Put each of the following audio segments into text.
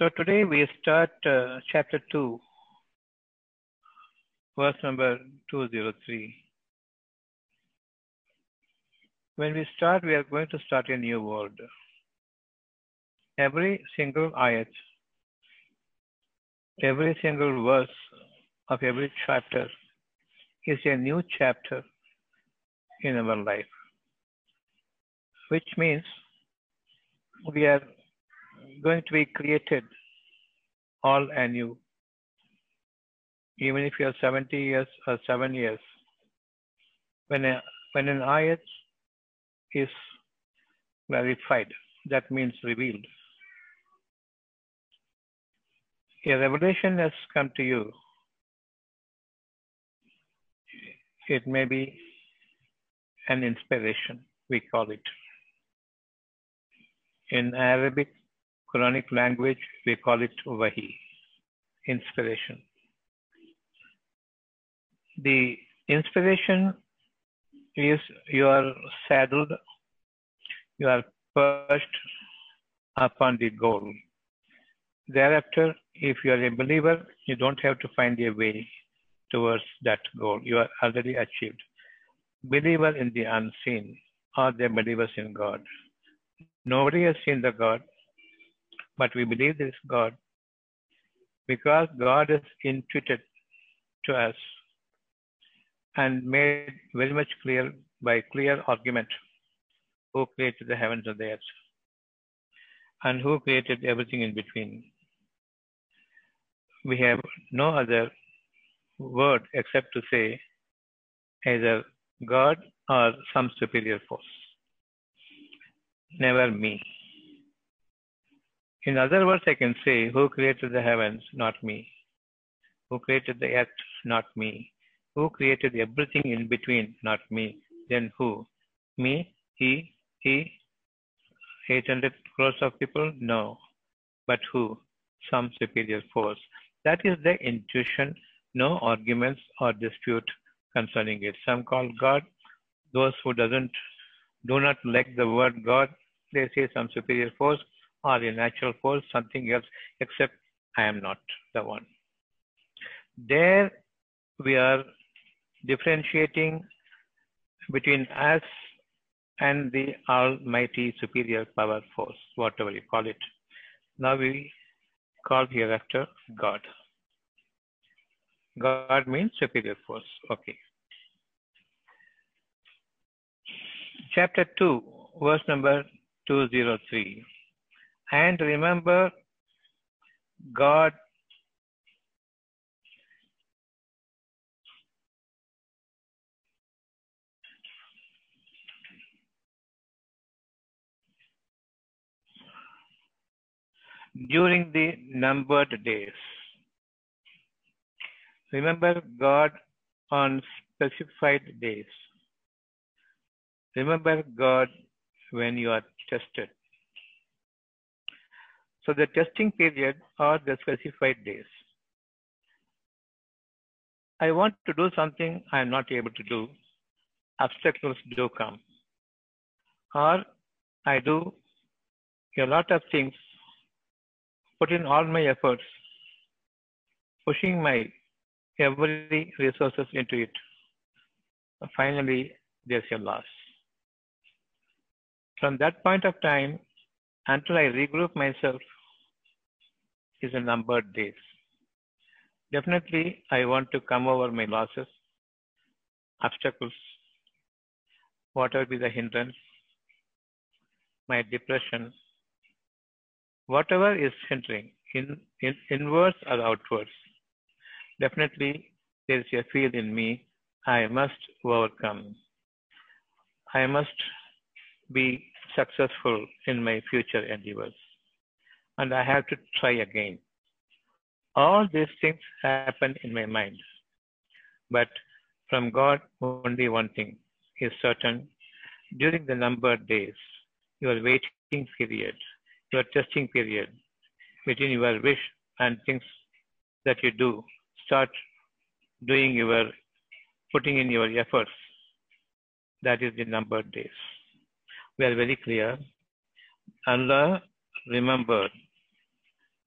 So today we start uh, chapter 2, verse number 203. When we start, we are going to start a new world. Every single ayat, every single verse of every chapter is a new chapter in our life, which means we are going to be created all anew. Even if you are 70 years or 7 years, when, a, when an ayat is clarified, that means revealed. A revelation has come to you. It may be an inspiration, we call it. In Arabic, Quranic language, we call it wahi, inspiration. The inspiration is you are saddled, you are perched upon the goal. Thereafter, if you are a believer, you don't have to find a way towards that goal. You are already achieved. Believer in the unseen are the believers in God. Nobody has seen the God, but we believe this God because God is intuited to us and made very much clear by clear argument who created the heavens and the earth and who created everything in between. We have no other word except to say either God or some superior force. Never me. In other words, I can say, Who created the heavens? Not me. Who created the earth? Not me. Who created everything in between? Not me. Then who? Me? He? He? 800 crores of people? No. But who? Some superior force. That is the intuition. No arguments or dispute concerning it. Some call God. Those who doesn't do not like the word God, they say some superior force or a natural force, something else, except I am not the one. There we are differentiating between us and the Almighty Superior Power Force, whatever you call it. Now we call hereafter God. God means superior force. Okay. Chapter 2, verse number 203. And remember, God during the numbered days. Remember God on specified days. Remember God when you are tested. So the testing period are the specified days. I want to do something I am not able to do. Obstacles do come. Or I do a lot of things, put in all my efforts, pushing my every resources into it. Finally, there's a loss. From that point of time, until I regroup myself, is a numbered days. Definitely, I want to come over my losses, obstacles, whatever be the hindrance, my depression, whatever is hindering, in, in inwards or outwards. Definitely, there is a feel in me I must overcome. I must be successful in my future endeavors. And I have to try again. All these things happen in my mind. But from God, only one thing is certain. During the numbered days, your waiting period, your testing period, between your wish and things that you do, start doing your, putting in your efforts. That is the numbered days we are very clear. Allah remembered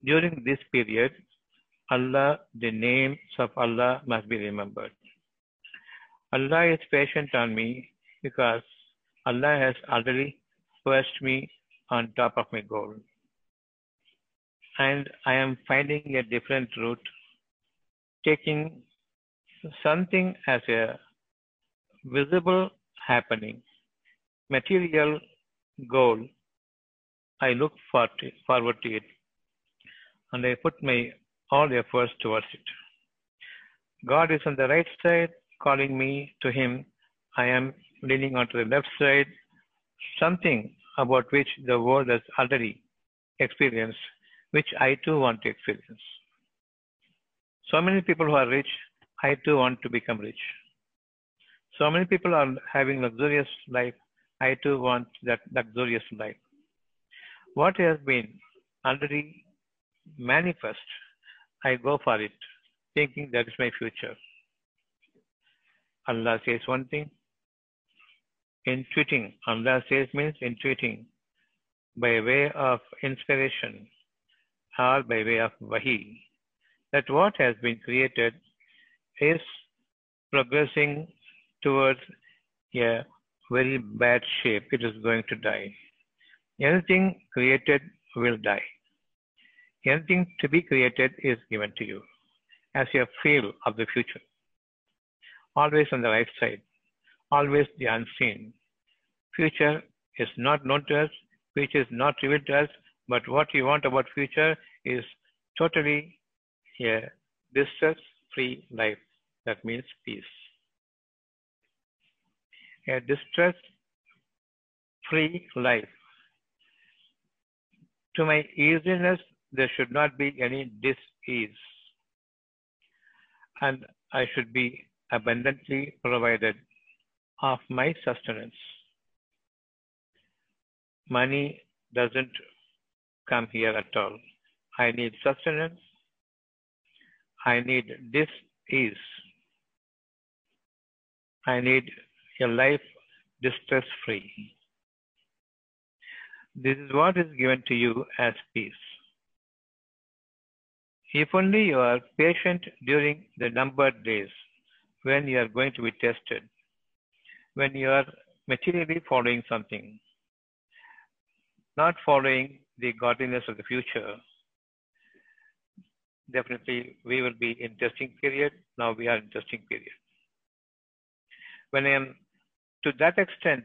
during this period, Allah, the names of Allah must be remembered. Allah is patient on me because Allah has already perched me on top of my goal. And I am finding a different route, taking something as a visible happening, material goal. I look forward to it and I put my all efforts towards it. God is on the right side calling me to Him. I am leaning onto the left side, something about which the world has already experienced, which I too want to experience. So many people who are rich, I too want to become rich. So many people are having luxurious life, I too want that luxurious life. What has been already manifest, I go for it, thinking that is my future. Allah says one thing. Intuiting. Allah says means intuiting by way of inspiration or by way of wahi. That what has been created is progressing towards a very bad shape. It is going to die. Anything created will die. Anything to be created is given to you as a feel of the future always on the right side, always the unseen. Future is not known to us, future is not revealed to us, but what we want about future is totally a distress-free life. That means peace. A distress-free life. To my easiness, there should not be any dis-ease. And I should be abundantly provided of my sustenance. Money doesn't come here at all. I need sustenance. I need this ease. I need a life distress free. This is what is given to you as peace. If only you are patient during the numbered days, when you are going to be tested, when you are materially following something, not following the godliness of the future, definitely we will be in testing period. Now we are in testing period. When I am to that extent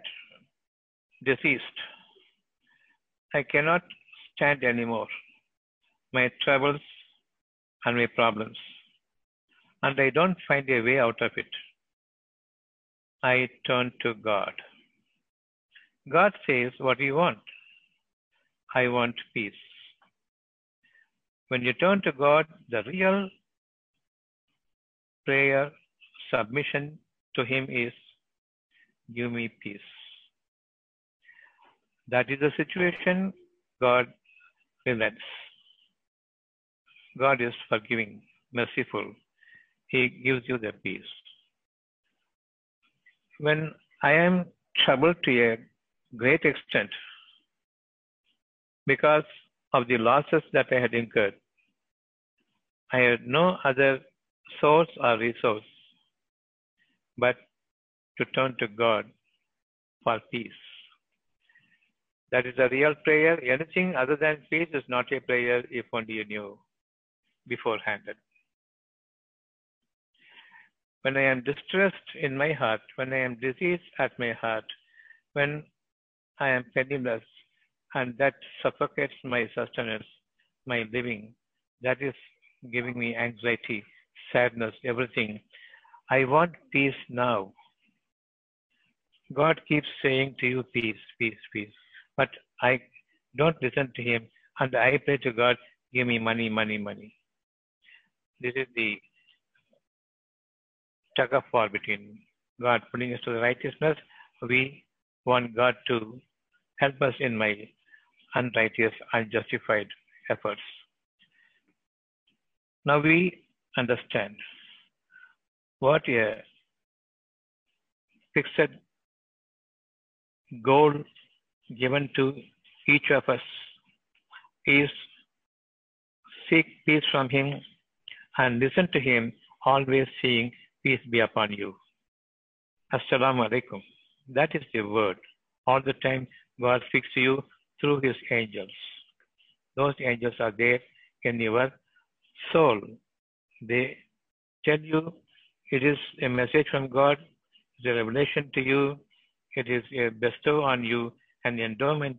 deceased, I cannot stand anymore. My troubles and my problems and I don't find a way out of it. I turn to God. God says, What you want? I want peace. When you turn to God, the real prayer, submission to Him is, Give me peace. That is the situation God relents. God is forgiving, merciful, he gives you the peace. When I am troubled to a great extent because of the losses that I had incurred, I had no other source or resource but to turn to God for peace. That is a real prayer. Anything other than peace is not a prayer if only you knew beforehand when I am distressed in my heart, when I am diseased at my heart, when I am penniless, and that suffocates my sustenance, my living, that is giving me anxiety, sadness, everything. I want peace now. God keeps saying to you, peace, peace, peace. But I don't listen to Him, and I pray to God, give me money, money, money. This is the tug of war between God putting us to the righteousness. We want God to help us in my unrighteous, unjustified efforts. Now we understand what a fixed goal given to each of us is seek peace from Him and listen to Him, always saying, Peace be upon you. Assalamu alaikum. That is the word. All the time, God speaks to you through His angels. Those angels are there in your soul. They tell you it is a message from God, it's a revelation to you, it is a bestow on you, an endowment.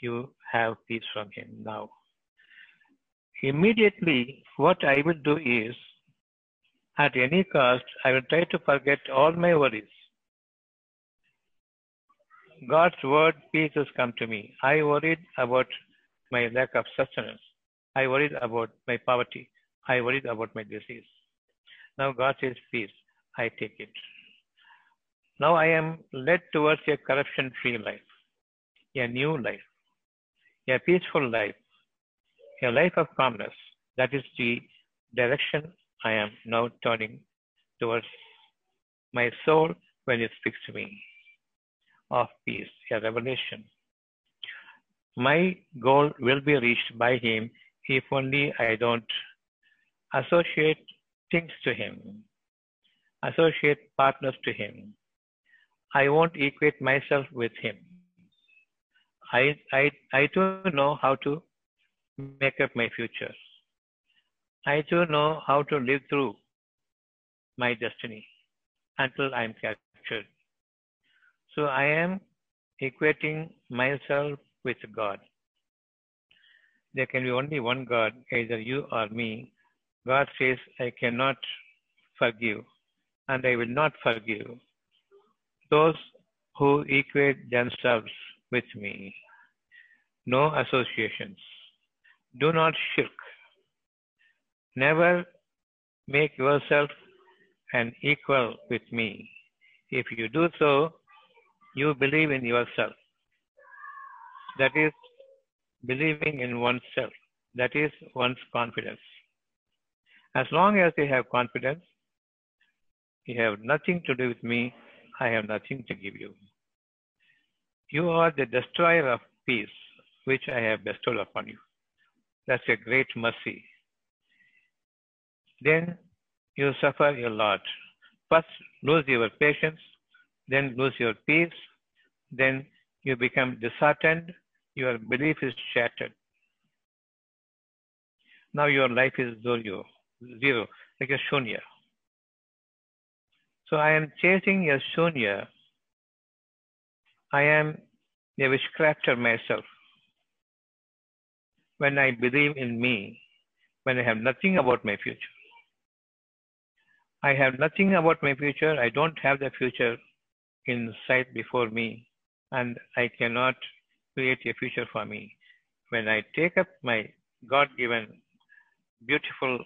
You have peace from Him now. Immediately, what I will do is, at any cost, I will try to forget all my worries. God's word, peace has come to me. I worried about my lack of sustenance. I worried about my poverty. I worried about my disease. Now God says, peace. I take it. Now I am led towards a corruption free life, a new life, a peaceful life, a life of calmness. That is the direction I am now turning towards my soul when it speaks to me of peace, a revelation. My goal will be reached by Him if only I don't associate things to Him, associate partners to Him. I won't equate myself with Him. I, I, I do know how to make up my future. I do know how to live through my destiny until I am captured. So I am equating myself with God. There can be only one God, either you or me. God says, I cannot forgive, and I will not forgive those who equate themselves with me. No associations. Do not shirk. Never make yourself an equal with me. If you do so, you believe in yourself. That is believing in oneself. That is one's confidence. As long as you have confidence, you have nothing to do with me, I have nothing to give you. You are the destroyer of peace, which I have bestowed upon you. That's a great mercy. Then you suffer a lot. First, lose your patience, then lose your peace, then you become disheartened, your belief is shattered. Now your life is zero, zero like a shunya. So I am chasing a shunya. I am a witchcrafter myself. When I believe in me, when I have nothing about my future. I have nothing about my future. I don't have the future in sight before me, and I cannot create a future for me. When I take up my God given beautiful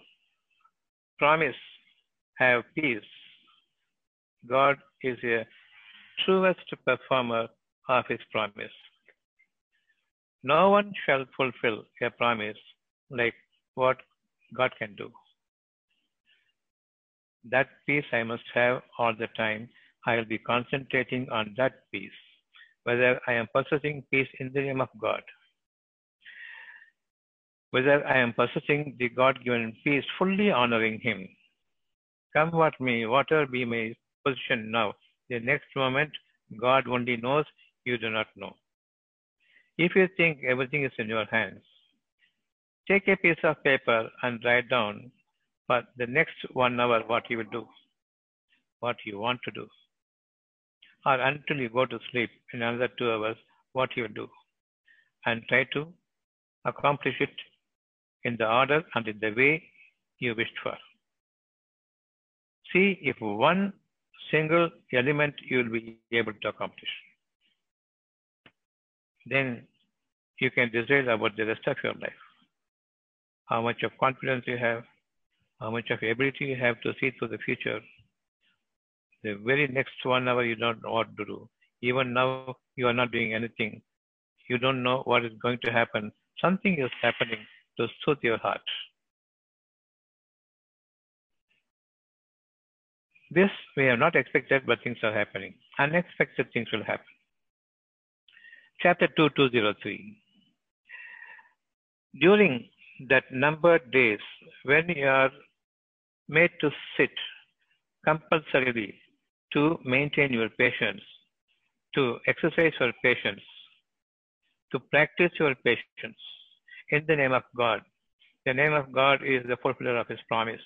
promise, have peace, God is a truest performer of his promise. No one shall fulfill a promise like what God can do. That peace I must have all the time. I will be concentrating on that peace, whether I am possessing peace in the name of God, whether I am possessing the God given peace, fully honoring Him. Come what may, whatever be my position now, the next moment, God only knows, you do not know. If you think everything is in your hands, take a piece of paper and write down for the next one hour what you will do, what you want to do. Or until you go to sleep in another two hours, what you will do. And try to accomplish it in the order and in the way you wished for. See if one single element you will be able to accomplish. Then you can decide about the rest of your life. How much of confidence you have, how much of ability you have to see through the future. The very next one hour you don't know what to do. Even now you are not doing anything. You don't know what is going to happen. Something is happening to soothe your heart. This we have not expected, but things are happening. Unexpected things will happen. Chapter 2203. During that numbered days when you are made to sit compulsorily to maintain your patience, to exercise your patience, to practice your patience in the name of God. The name of God is the fulfiller of His promise.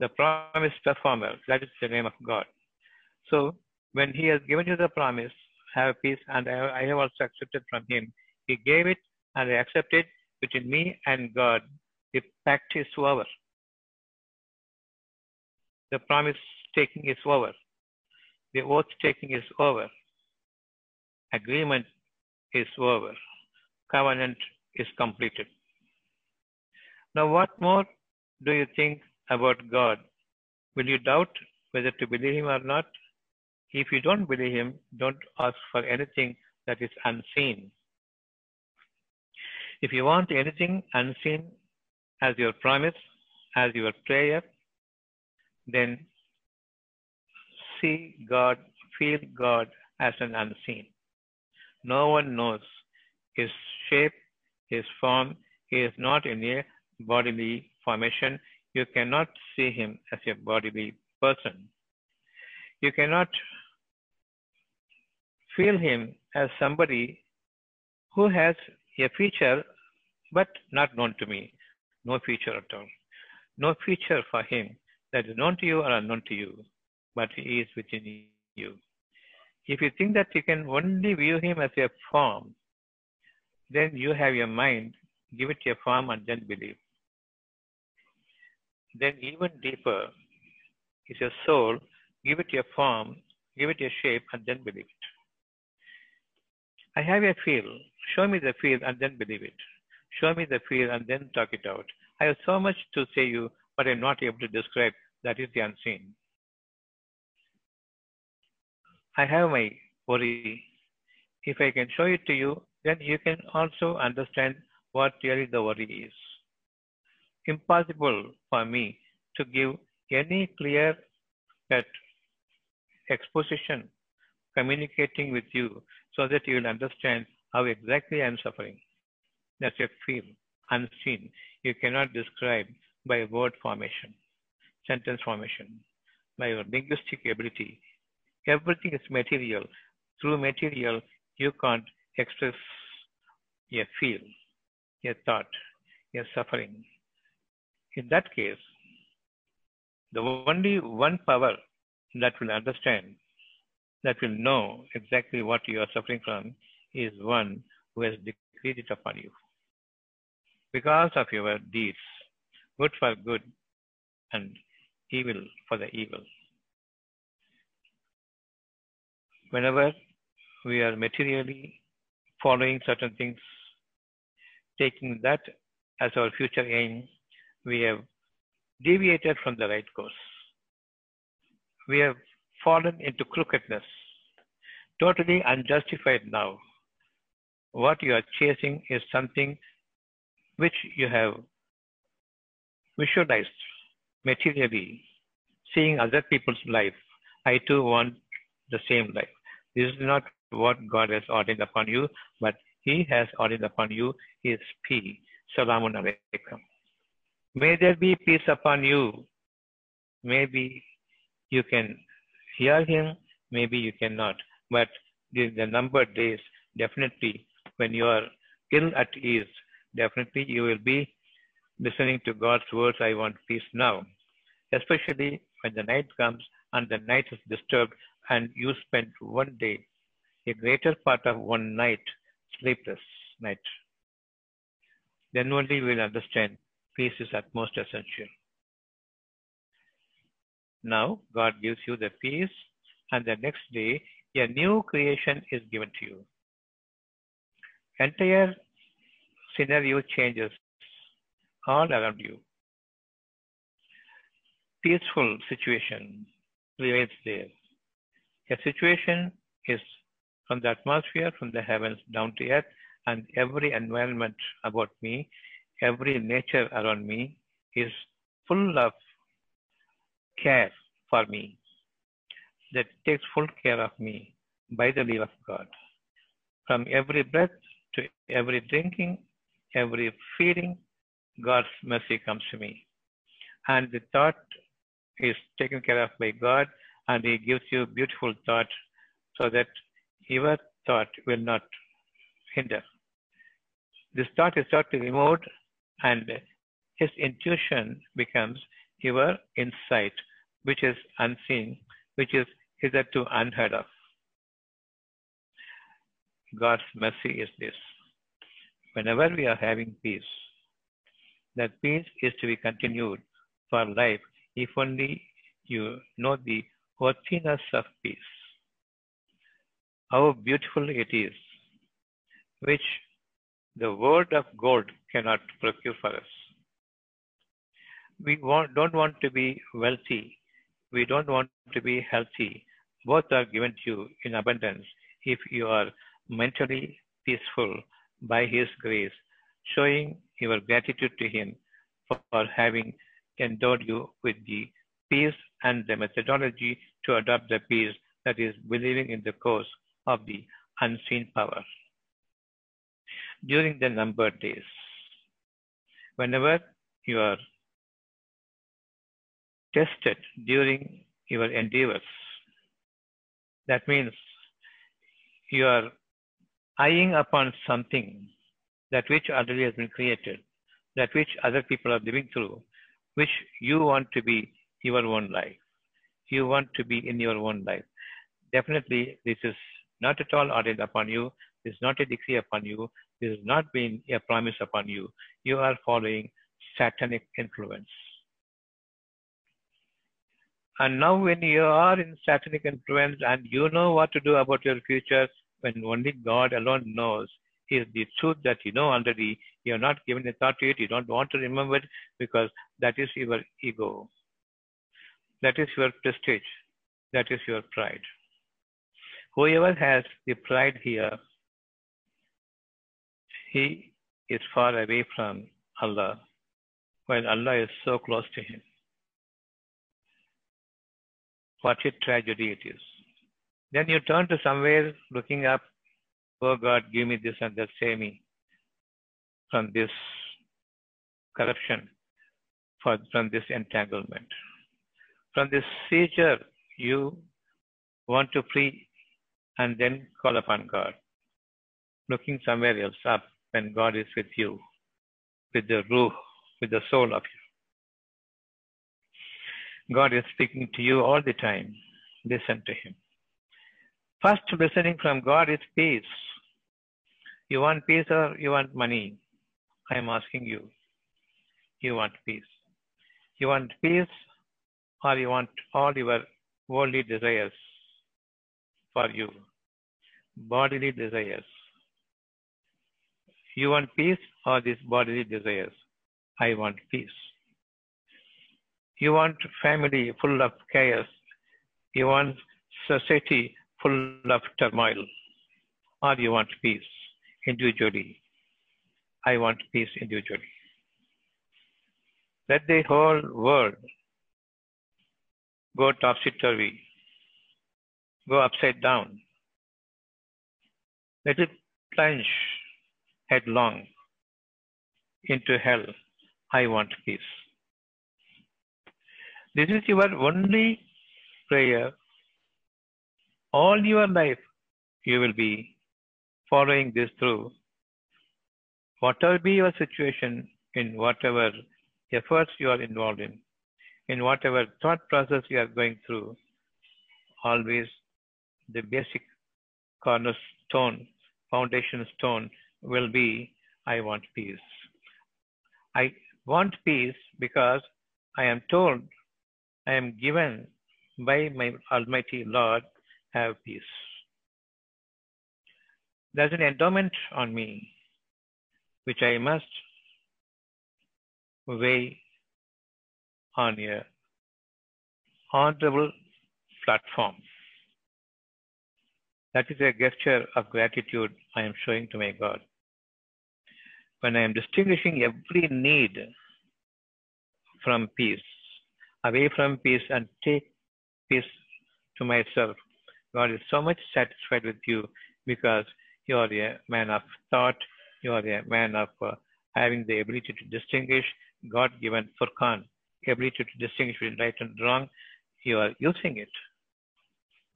The promise performer, that is the name of God. So, when He has given you the promise, have peace, and I have also accepted from Him, He gave it and I accepted between me and God. The pact is over. The promise taking is over. The oath taking is over. Agreement is over. Covenant is completed. Now, what more do you think about God? Will you doubt whether to believe Him or not? If you don't believe Him, don't ask for anything that is unseen. If you want anything unseen as your promise, as your prayer, then see God, feel God as an unseen. No one knows his shape, his form. He is not in a bodily formation. You cannot see him as a bodily person. You cannot feel him as somebody who has a feature but not known to me. No feature at all. No feature for him that is known to you or unknown to you, but he is within you. If you think that you can only view him as a form, then you have your mind, give it a form and then believe. Then even deeper is your soul, give it a form, give it a shape and then believe it. I have a feel, show me the feel and then believe it. Show me the feel and then talk it out. I have so much to say you, but I'm not able to describe. That is the unseen. I have my worry. If I can show it to you, then you can also understand what really the worry is. Impossible for me to give any clear cut exposition communicating with you so that you will understand how exactly I am suffering. That's a feel, unseen. You cannot describe by word formation, sentence formation, by your linguistic ability. Everything is material. Through material, you can't express a feel, a thought, a suffering. In that case, the only one power that will understand, that will know exactly what you are suffering from, is one who has decreed it upon you. Because of your deeds, good for good and evil for the evil. Whenever we are materially following certain things, taking that as our future aim, we have deviated from the right course. We have fallen into crookedness, totally unjustified now. What you are chasing is something which you have visualized materially, seeing other people's life. I too want the same life. This is not what God has ordained upon you, but He has ordained upon you His peace. Salamun alaikum. May there be peace upon you. Maybe you can hear Him, maybe you cannot. But during the numbered days, definitely when you are ill at ease, definitely you will be listening to God's words, I want peace now. Especially when the night comes and the night is disturbed and you spend one day, a greater part of one night, sleepless night. Then only you will understand peace is at most essential. Now, God gives you the peace, and the next day, a new creation is given to you. Entire scenario changes all around you. Peaceful situation prevails there. A situation is from the atmosphere, from the heavens down to earth, and every environment about me, every nature around me is full of care for me, that takes full care of me by the leave of God. From every breath to every drinking, every feeling, God's mercy comes to me. And the thought is taken care of by God and He gives you beautiful thought so that your thought will not hinder. This thought is thought totally removed and his intuition becomes your insight, which is unseen, which is hitherto unheard of. God's mercy is this. Whenever we are having peace, that peace is to be continued for life if only you know the worthiness of peace. How beautiful it is, which the word of gold cannot procure for us. We want, don't want to be wealthy. We don't want to be healthy. Both are given to you in abundance if you are mentally peaceful by His grace, showing your gratitude to Him for having endowed you with the peace and the methodology to adopt the peace that is believing in the cause of the unseen power. During the numbered days, whenever you are tested during your endeavors, that means you are eyeing upon something that which already has been created, that which other people are living through, which you want to be your own life. You want to be in your own life. Definitely, this is not at all ordered upon you. This is not a decree upon you. This is not been a promise upon you. You are following satanic influence. And now, when you are in satanic influence and you know what to do about your future, when only God alone knows, is the truth that you know already. You're not giving a thought to it. You don't want to remember it because that is your ego. That is your prestige. That is your pride. Whoever has the pride here, he is far away from Allah, while Allah is so close to him. What a tragedy it is. Then you turn to somewhere looking up, oh God, give me this and that, save me from this corruption, for, from this entanglement. From this seizure, you want to free and then call upon God, looking somewhere else up when God is with you, with the ruh, with the soul of you. God is speaking to you all the time. Listen to Him. First listening from God is peace. You want peace or you want money? I am asking you. You want peace. You want peace or you want all your worldly desires for you, bodily desires. You want peace or these bodily desires? I want peace. You want family full of chaos. You want society full of turmoil. Or you want peace individually. I want peace individually. Let the whole world go topsy-turvy, go upside down. Let it plunge headlong into hell. I want peace. This is your only prayer. All your life, you will be following this through. Whatever be your situation, in whatever efforts you are involved in, in whatever thought process you are going through, always the basic cornerstone, foundation stone will be I want peace. I want peace because I am told, I am given by my Almighty Lord, have peace. There's an endowment on me which I must weigh on a honorable platform. That is a gesture of gratitude I am showing to my God. When I am distinguishing every need from peace, away from peace, and take peace to myself, God is so much satisfied with you because you are a man of thought, you are a man of uh, having the ability to distinguish God given furqan, ability to distinguish between right and wrong, you are using it.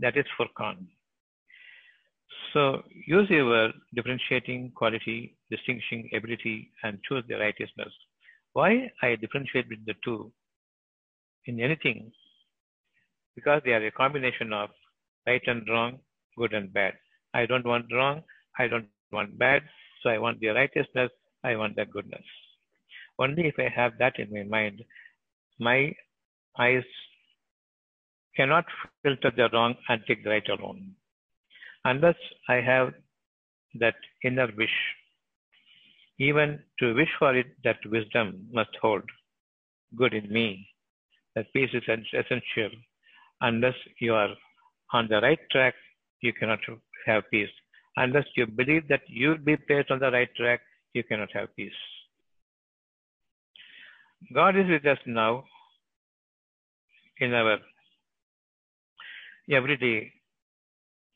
That is furqan. So use your differentiating quality, distinguishing ability, and choose the righteousness. Why I differentiate between the two in anything? Because they are a combination of right and wrong, good and bad. I don't want wrong, I don't want bad, so I want the righteousness, I want the goodness. Only if I have that in my mind, my eyes cannot filter the wrong and take the right alone. Unless I have that inner wish, even to wish for it, that wisdom must hold good in me. Peace is essential. Unless you are on the right track, you cannot have peace. Unless you believe that you will be placed on the right track, you cannot have peace. God is with us now in our everyday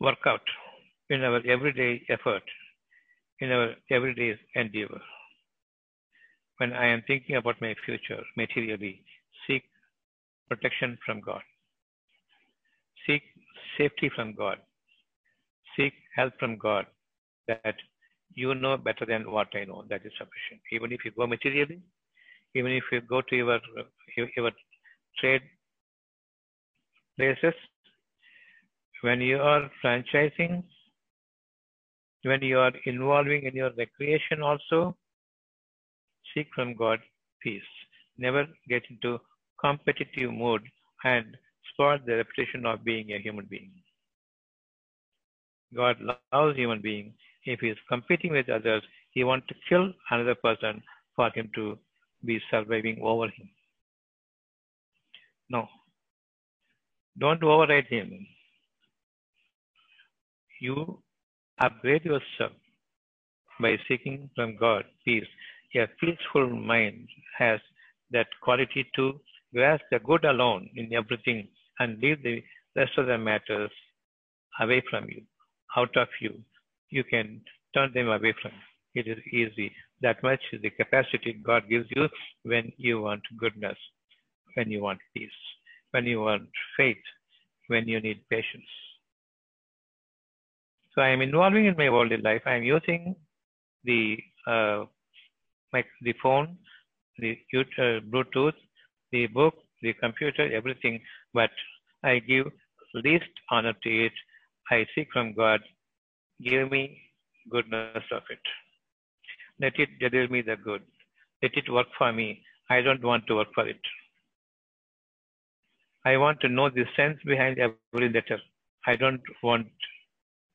workout, in our everyday effort, in our everyday endeavor. When I am thinking about my future materially, protection from God. Seek safety from God. Seek help from God that you know better than what I know. That is sufficient. Even if you go materially, even if you go to your, your, your trade places, when you are franchising, when you are involving in your recreation also, seek from God peace. Never get into competitive mood and spoil the reputation of being a human being. God loves human being. If he is competing with others, he wants to kill another person for him to be surviving over him. No. Don't override him. You upgrade yourself by seeking from God peace. A peaceful mind has that quality to grasp the good alone in everything and leave the rest of the matters away from you, out of you. You can turn them away from you. It is easy. That much is the capacity God gives you when you want goodness, when you want peace, when you want faith, when you need patience. So I am involving in my worldly life. I am using the uh, my the phone, the uh, Bluetooth, the book, the computer, everything, but I give least honor to it. I seek from God, give me goodness of it. Let it deliver me the good. Let it work for me. I don't want to work for it. I want to know the sense behind every letter. I don't want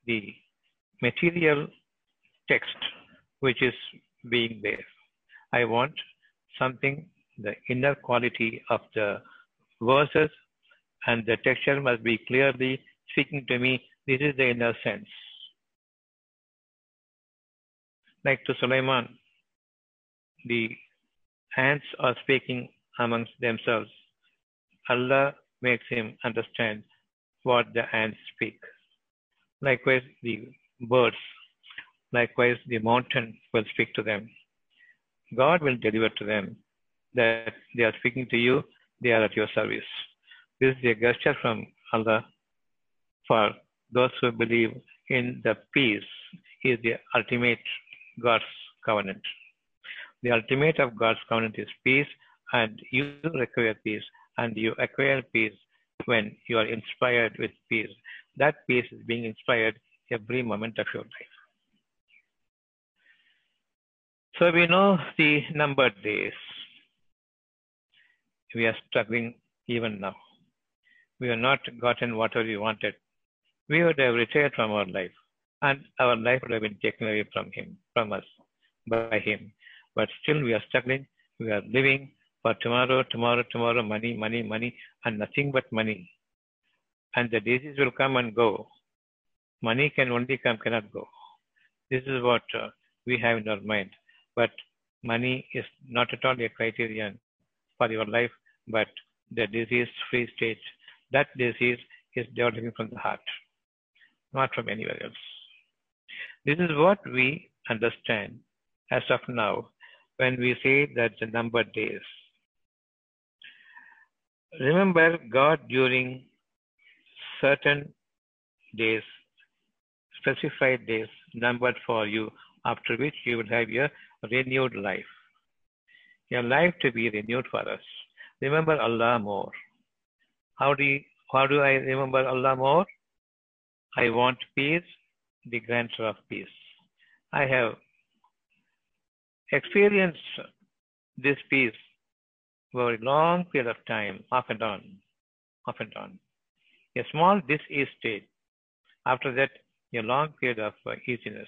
the material text which is being there. I want something, the inner quality of the verses and the texture must be clearly speaking to me. This is the inner sense. Like to Sulaiman, the ants are speaking amongst themselves. Allah makes him understand what the ants speak. Likewise, the birds, likewise, the mountain will speak to them. God will deliver to them that they are speaking to you, they are at your service. This is a gesture from Allah for those who believe in the peace is the ultimate God's covenant. The ultimate of God's covenant is peace, and you require peace, and you acquire peace when you are inspired with peace. That peace is being inspired every moment of your life. So we know the numbered days. We are struggling even now. We have not gotten whatever we wanted. We would have retired from our life, and our life would have been taken away from him, from us, by him. But still we are struggling. We are living for tomorrow, tomorrow, tomorrow, money, money, money, and nothing but money. And the disease will come and go. Money can only come, cannot go. This is what uh, we have in our mind. But money is not at all a criterion for your life, but the disease free state. That disease is developing from the heart, not from anywhere else. This is what we understand as of now. when we say that the number days. Remember God during certain days, specified days numbered for you, after which you will have a renewed life. Your life to be renewed for us. Remember Allah more. How do you, how do I remember Allah more? I want peace, the grantor of peace. I have experienced this peace for a long period of time, off and on, off and on. A small dis-ease state. After that, a long period of uh, easiness.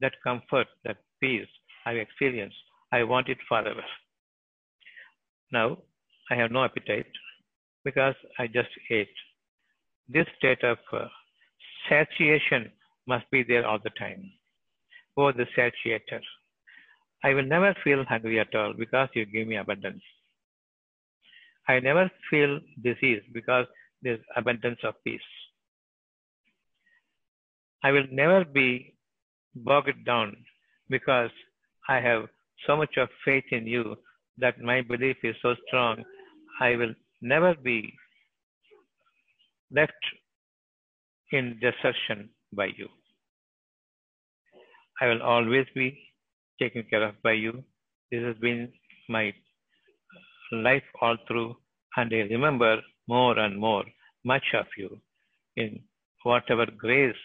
That comfort, that peace I experienced, I want it forever. Now, I have no appetite because I just ate. This state of uh, satiation must be there all the time. Oh, the satiator. I will never feel hungry at all because you give me abundance. I never feel disease because there's abundance of peace. I will never be bogged down because I have so much of faith in you that my belief is so strong. I will never be left in desertion by you. I will always be taken care of by you. This has been my life all through, and I remember more and more much of you in whatever grace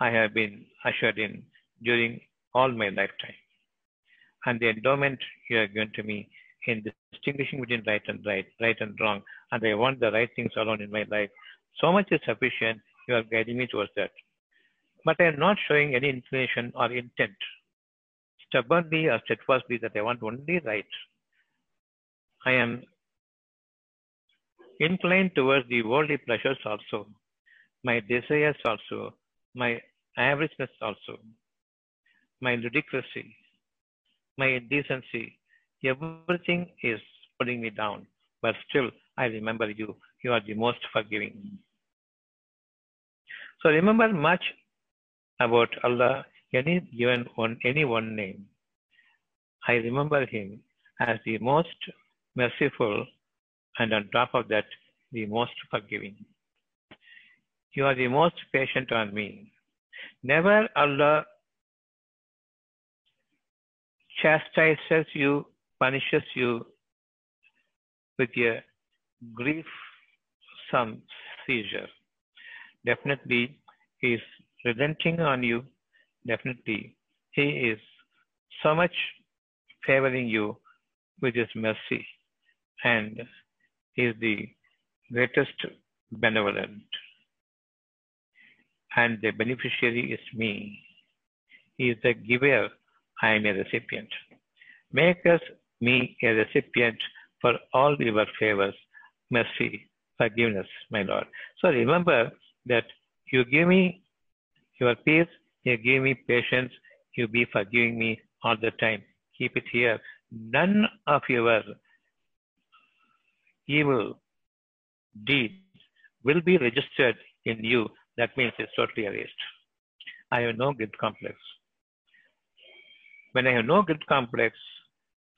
I have been ushered in during all my lifetime. And the endowment you have given to me in distinguishing between right and right, right and wrong, and I want the right things alone in my life. So much is sufficient. You are guiding me towards that but I am not showing any inclination or intent stubbornly or steadfastly that I want only right. I am inclined towards the worldly pleasures also, my desires also, my averageness also, my ludicrousy, my indecency. Everything is putting me down, but still I remember you. You are the most forgiving. So remember much about Allah any given one any one name. I remember him as the most merciful and on top of that the most forgiving. You are the most patient on me. Never Allah chastises you, punishes you with a grief, some seizure. Definitely, He is relenting on you, definitely He is so much favoring you with His mercy, and He is the greatest benevolent. And the beneficiary is me. He is the giver, I am a recipient. Make us me a recipient for all your favors, mercy, forgiveness, my Lord. So remember that you give me your peace, you give me patience, you be forgiving me all the time. Keep it here. None of your evil deeds will be registered in you. That means it's totally erased. I have no guilt complex. When I have no guilt complex,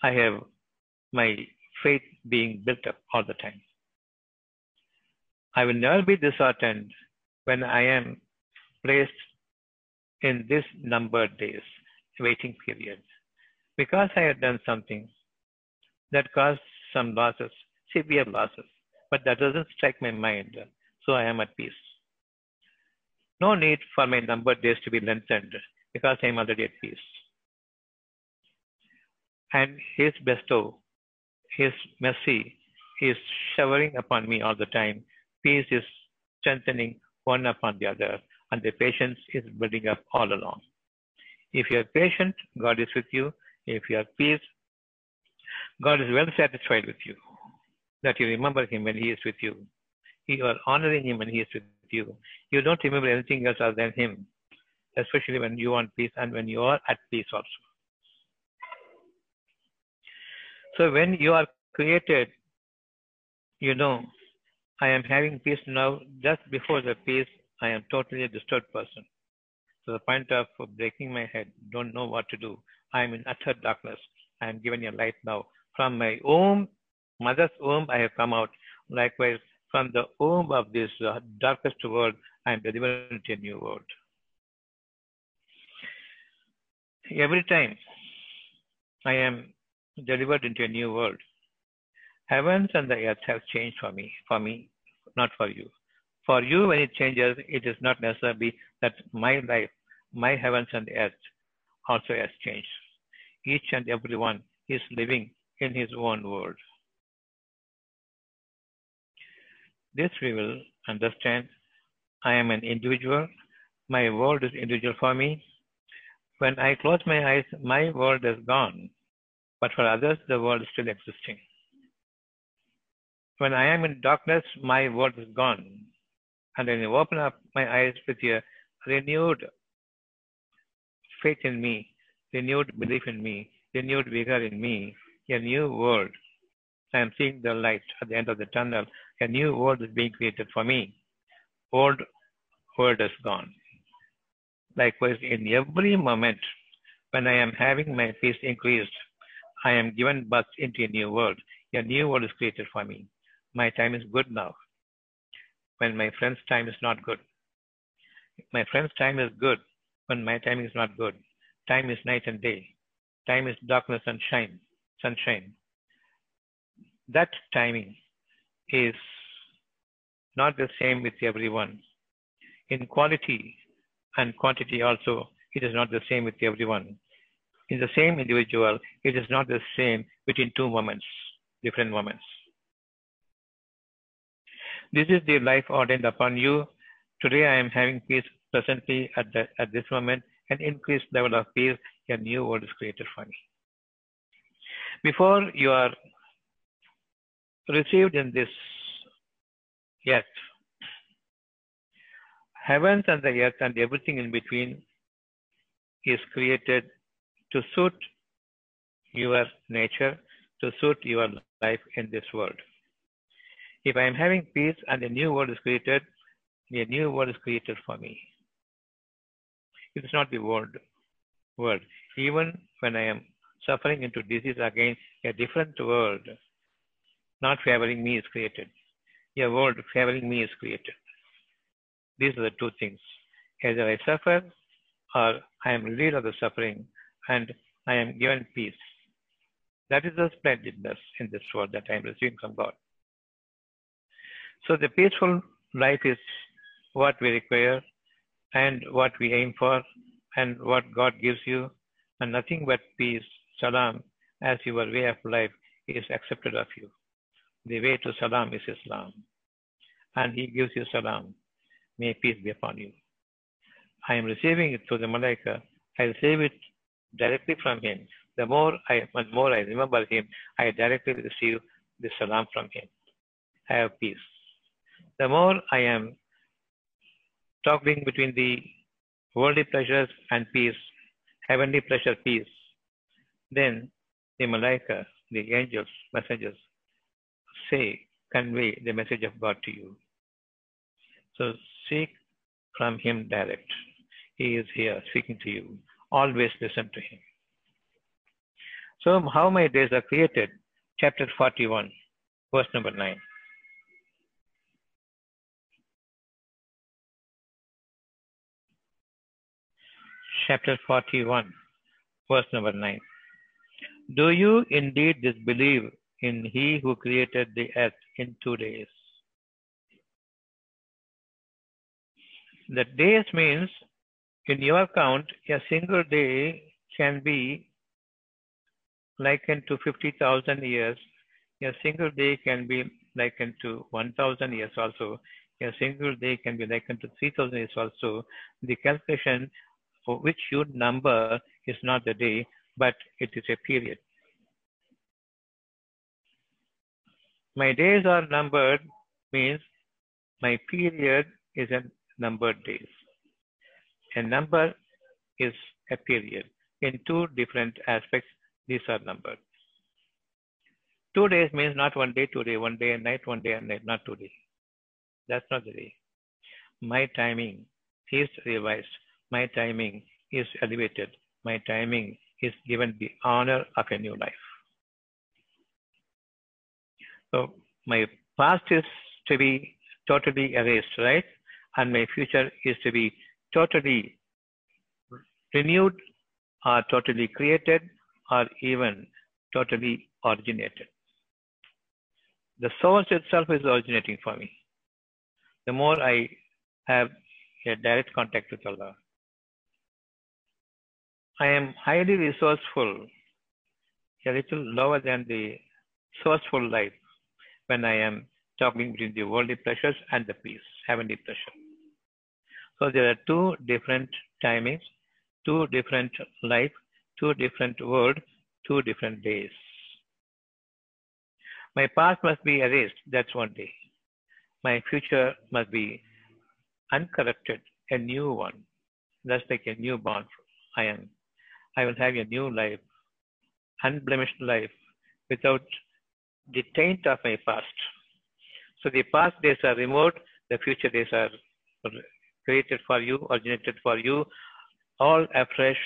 I have my faith being built up all the time. I will never be disheartened when I am placed in this numbered days, waiting period, because I have done something that caused some losses, severe losses, but that doesn't strike my mind, so I am at peace. No need for my numbered days to be lengthened because I am already at peace. And His bestow, His mercy is showering upon me all the time. Peace is strengthening one upon the other and the patience is building up all along. If you are patient, God is with you. If you are peace, God is well satisfied with you. That you remember Him when He is with you. You are honoring Him when He is with you. You don't remember anything else other than Him, especially when you want peace and when you are at peace also. So when you are created, you know, I am having peace now. Just before the peace, I am totally a disturbed person. So the point of breaking my head, don't know what to do. I am in utter darkness. I am given a light now. From my womb, mother's womb, I have come out. Likewise, from the womb of this uh, darkest world, I am delivered into a new world. Every time I am delivered into a new world, heavens and the earth have changed for me, for me, not for you. For you, when it changes, it is not necessarily that my life, my heavens and earth also has changed. Each and every one is living in his own world. This we will understand. I am an individual. My world is individual for me. When I close my eyes, my world is gone. But for others, the world is still existing. When I am in darkness, my world is gone. And when you open up my eyes with a renewed faith in me, renewed belief in me, renewed vigor in me, a new world. I am seeing the light at the end of the tunnel. A new world is being created for me. Old world is gone. Likewise, in every moment when I am having my peace increased, I am given birth into a new world. A new world is created for me. My time is good now. When my friend's time is not good. My friend's time is good when my time is not good. Time is night and day. Time is darkness and shine, sunshine. That timing is not the same with everyone. In quality and quantity also, it is not the same with everyone. In the same individual, it is not the same between two moments, different moments. This is the life ordained upon you. Today I am having peace presently at, the, at this moment, an increased level of peace, a new world is created for me. Before you are received in this earth, heavens and the earth and everything in between is created to suit your nature, to suit your life in this world. If I am having peace and a new world is created, a new world is created for me. It is not the world. World. Even when I am suffering into disease again, a different world, not favoring me, is created. A world favoring me is created. These are the two things. Either I suffer or I am relieved of the suffering and I am given peace. That is the splendidness in this world that I am receiving from God. So the peaceful life is what we require and what we aim for and what God gives you and nothing but peace, salam, as your way of life is accepted of you. The way to salam is Islam. And he gives you salam. May peace be upon you. I am receiving it through the Malaika. I receive it directly from him. The more I, the more I remember him, I directly receive the salam from him. I have peace. The more I am talking between the worldly pleasures and peace, heavenly pleasure, peace, then the Malaika, the angels, messengers, say, convey the message of God to you. So seek from Him direct. He is here speaking to you. Always listen to Him. So, how my days are created? Chapter 41, verse number 9. Chapter 41, verse number 9. Do you indeed disbelieve in He who created the earth in two days? The days means, in your count, a single day can be likened to 50,000 years. A single day can be likened to 1,000 years also. A single day can be likened to 3,000 years also. The calculation for which you number is not the day, but it is a period. My days are numbered means my period is a numbered days. A number is a period. In two different aspects, these are numbered. Two days means not one day, two day, one day and night, one day and night, not two days. That's not the day. My timing is revised. My timing is elevated. My timing is given the honor of a new life. So my past is to be totally erased, right? And my future is to be totally renewed or totally created or even totally originated. The source itself is originating for me. The more I have a direct contact with Allah, I am highly resourceful, a little lower than the sourceful life when I am talking between the worldly pleasures and the peace, heavenly pleasure. So there are two different timings, two different life, two different world, two different days. My past must be erased, that's one day. My future must be uncorrupted, a new one. That's like a newborn I am. I will have a new life, unblemished life, without the taint of my past. So the past days are removed, the future days are created for you, originated for you, all afresh,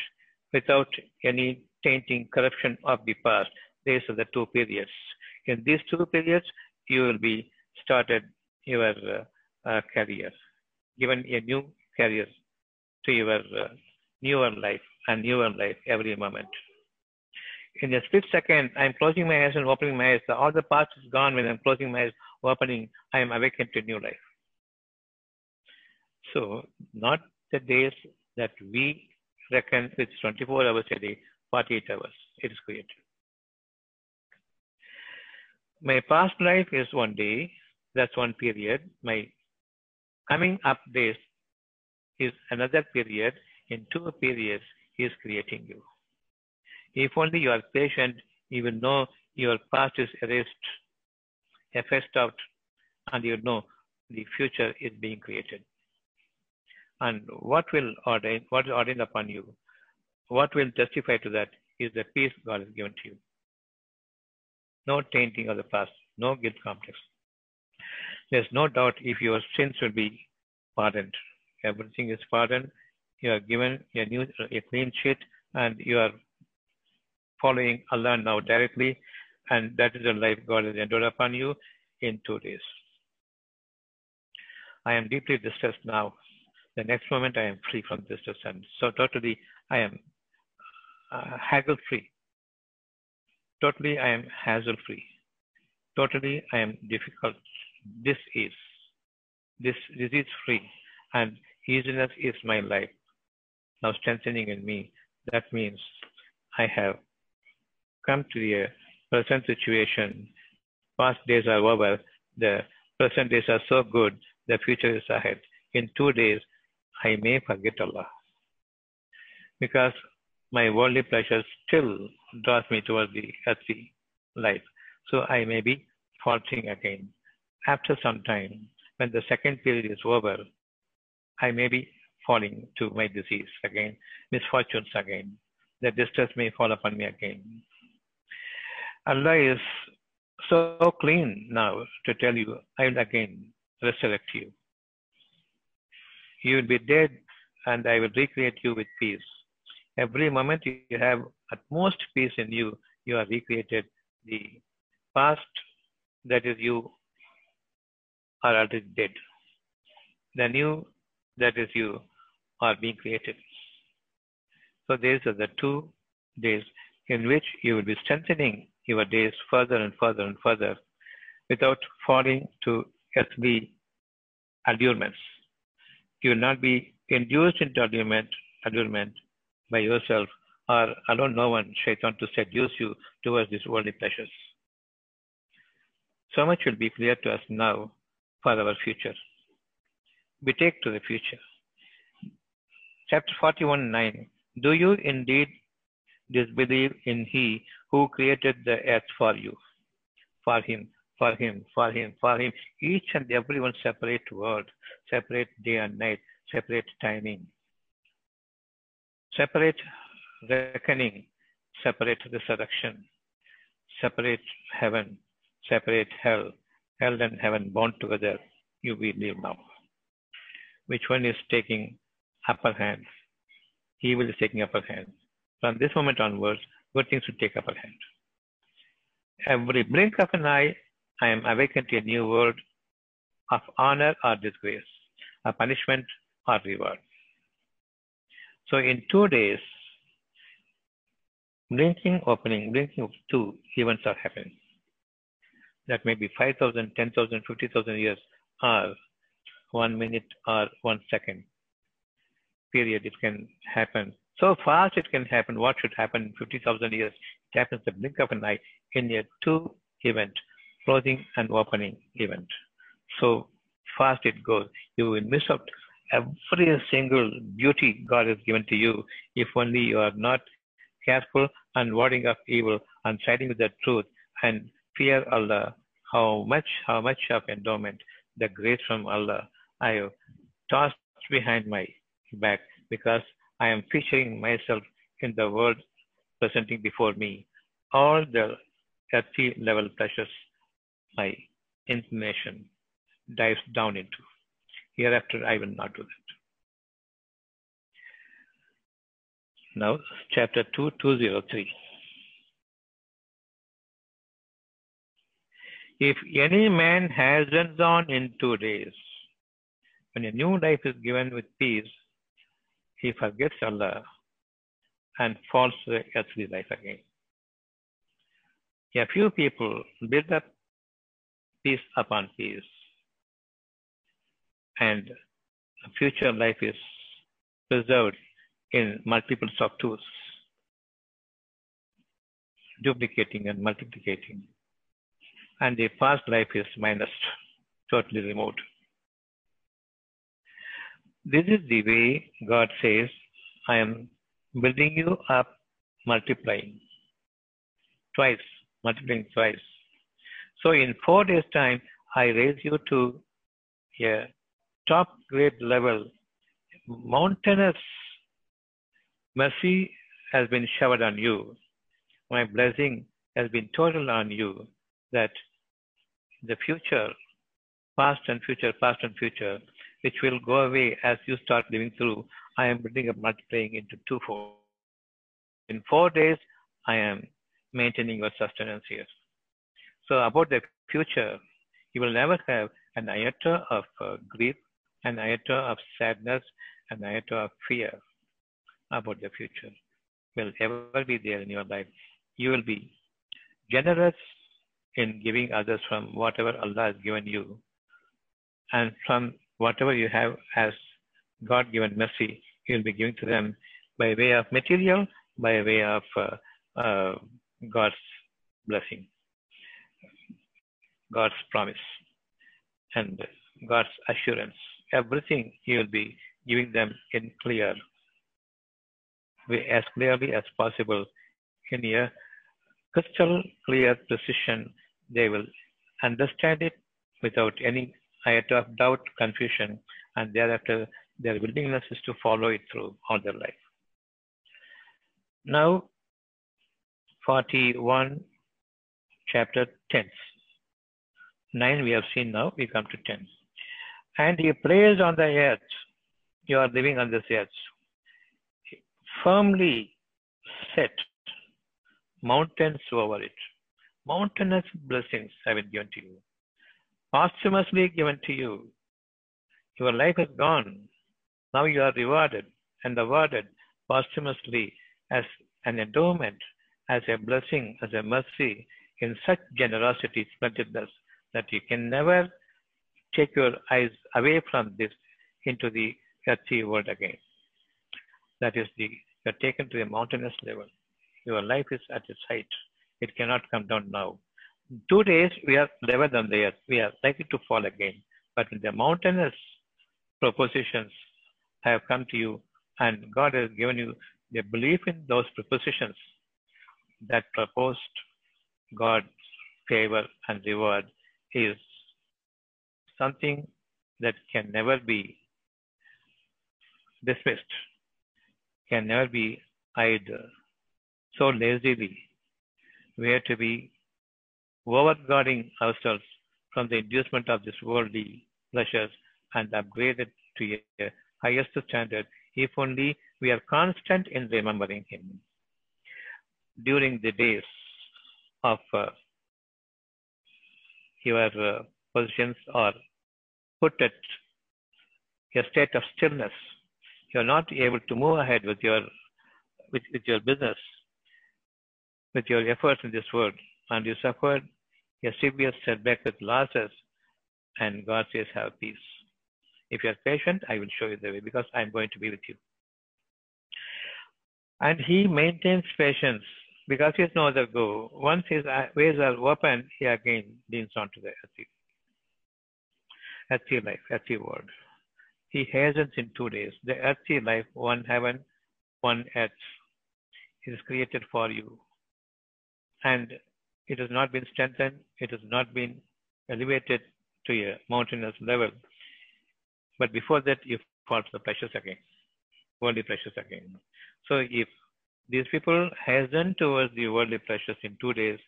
without any tainting corruption of the past. These are the two periods. In these two periods, you will be started your uh, uh, career, given a new career to your uh, newer life and newer life every moment. In a split second, I'm closing my eyes and opening my eyes. All the past is gone when I'm closing my eyes, opening, I am awakened to new life. So, not the days that we reckon with 24 hours a day, 48 hours, it is created. My past life is one day, that's one period. My coming up days is another period. In two periods, He is creating you. If only you are patient, you will know your past is erased, effaced out, and you know the future is being created. And what will ordain, what is ordained upon you, what will testify to that is the peace God has given to you. No tainting of the past, no guilt complex. There's no doubt if your sins will be pardoned. Everything is pardoned. You are given a new, a clean sheet, and you are following Allah now directly, and that is the life God has endowed upon you in two days. I am deeply distressed now. The next moment I am free from this and so totally I am uh, haggle free. Totally I am hassle free. Totally I am difficult. This is. This, is free, and easiness is my life. Now strengthening in me. That means I have come to the present situation. Past days are over. The present days are so good. The future is ahead. In two days, I may forget Allah. Because my worldly pleasures still draws me towards the earthly life. So I may be faltering again. After some time, when the second period is over, I may be falling to my disease again, misfortunes again. The distress may fall upon me again. Allah is so clean now to tell you, I will again resurrect you. You will be dead and I will recreate you with peace. Every moment you have utmost peace in you, you are recreated. The past, that is you, are already dead. The new, that is you, are being created. So these are the two days in which you will be strengthening your days further and further and further without falling to earthly allurements. You will not be induced into allurement, by yourself or allow no one, shaitan, to seduce you towards these worldly pleasures. So much will be clear to us now for our future. We take to the future. Chapter 41 9. Do you indeed disbelieve in He who created the earth for you? For Him, for Him, for Him, for Him. Each and every one separate word, separate day and night, separate timing separate reckoning, separate resurrection, separate heaven, separate hell, hell and heaven bound together, you believe now. Which one is taking upper hand? Evil is taking upper hand. From this moment onwards, good things will take upper hand. Every blink of an eye, I am awakened to a new world of honor or disgrace, a punishment or reward. So in two days, blinking, opening, blinking of two events are happening. That may be 5,000, 10,000, 50,000 years or one minute or one second period it can happen. So fast it can happen. What should happen in 50,000 years? It happens the blink of an eye in a two event, closing and opening event. So fast it goes. You will miss out every single beauty God has given to you if only you are not careful and warding off evil and siding with the truth and fear Allah. How much, how much of endowment, the grace from Allah I have tossed behind my back because I am featuring myself in the world presenting before me all the earthy level pleasures my inclination dives down into. Hereafter, I will not do that. Now, chapter 2, 203. If any man hastens on in two days, when a new life is given with peace, he forgets Allah and falls to the earthly life again. A few people build up piece upon piece, and future life is preserved in multiples of twos, duplicating and multiplicating, and the past life is minus, totally removed. This is the way God says, I am building you up, multiplying. Twice, multiplying twice. So in four days' time, I raise you to a top grade level. Mountainous mercy has been showered on you. My blessing has been total on you that the future, past and future, past and future, which will go away as you start living through. I am building up multiplying into two four. In four days, I am maintaining your sustenance here. So about the future, you will never have an iota of uh, grief, an iota of sadness, an iota of fear about the future. Will ever be there in your life. You will be generous in giving others from whatever Allah has given you, and from whatever you have as God given mercy, you will be giving to them by way of material, by way of uh, uh, God's blessing, God's promise, and God's assurance. Everything He will be giving them in clear, as clearly as possible, in a crystal clear precision. They will understand it without any iota of doubt, confusion, and thereafter their willingness is to follow it through all their life. Now, 41, chapter 10. 9 we have seen now, we come to 10. And he prays on the earth. You are living on this earth. Firmly set mountains over it. Mountainous blessings have been given to you posthumously given to you. Your life is gone. Now you are rewarded and awarded posthumously as an endowment, as a blessing, as a mercy, in such generosity, splendidness, that you can never take your eyes away from this into the earthly world again. That is the you are taken to a mountainous level. Your life is at its height. It cannot come down now two days we are lower than the earth. We are likely to fall again. But the mountainous propositions have come to you, and God has given you the belief in those propositions that proposed God's favor and reward is something that can never be dismissed, can never be eyed so lazily. We have to be overguarding ourselves from the inducement of this worldly pleasures and upgraded to a highest standard if only we are constant in remembering Him. during the days of uh, your uh, positions are put at a state of stillness. You're not able to move ahead with your with, with your business, with your efforts in this world, and you suffered a severe setback with losses, and God says, Have peace. If you're patient, I will show you the way because I'm going to be with you. And he maintains patience because he has no other go. Once his ways are open, he again leans onto the earthy, earthy life, earthy world. He hastens in two days. The earthy life, one heaven, one earth, is created for you. And it has not been strengthened, it has not been elevated to a mountainous level. But before that, you fall to the precious again, worldly precious again. So if these people hasten towards the worldly pleasures in two days,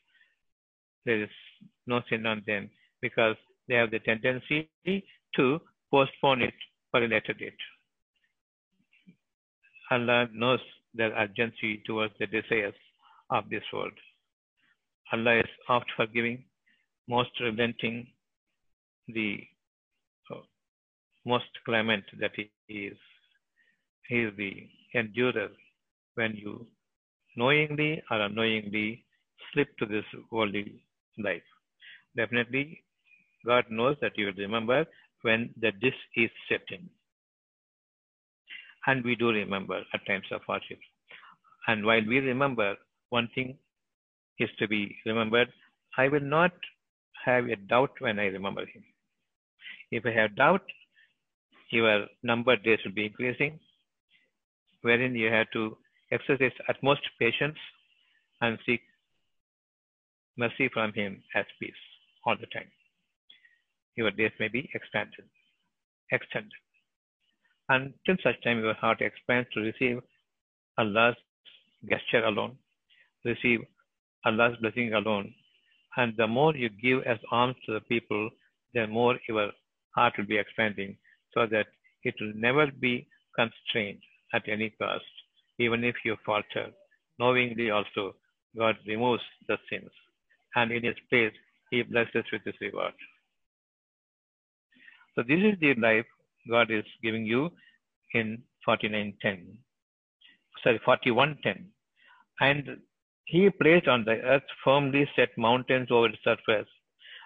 there is no sin on them because they have the tendency to postpone it for a later date. Allah knows their urgency towards the desires of this world. Allah is oft forgiving, most relenting, the uh, most clement that He is. He is the endurer when you knowingly or unknowingly slip to this worldly life. Definitely, God knows that you will remember when the this is set in. And we do remember at times of hardship. And while we remember, one thing is to be remembered. I will not have a doubt when I remember him. If I have doubt, your number days will be increasing, wherein you have to exercise utmost patience and seek mercy from Him as peace all the time. Your days may be expanded, extended. Until such time your heart expands to receive Allah's gesture alone, receive Allah's blessing alone. And the more you give as alms to the people, the more your heart will be expanding so that it will never be constrained at any cost even if you falter. Knowingly also, God removes the sins, and in His place, He blesses with His reward. So this is the life God is giving you in 4910. Sorry, 4110. And He placed on the earth firmly set mountains over its surface,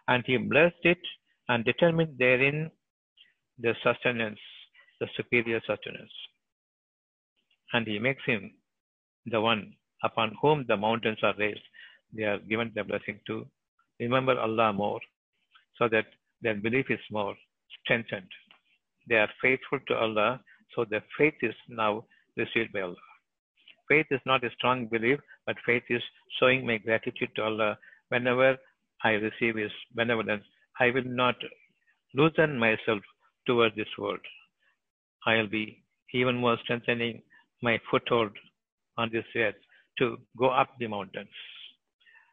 and He blessed it and determined therein the sustenance, the superior sustenance and he makes him the one upon whom the mountains are raised. They are given the blessing to remember Allah more, so that their belief is more strengthened. They are faithful to Allah, so their faith is now received by Allah. Faith is not a strong belief, but faith is showing my gratitude to Allah whenever I receive His benevolence. I will not loosen myself towards this world. I'll be even more strengthening my foothold on this earth to go up the mountains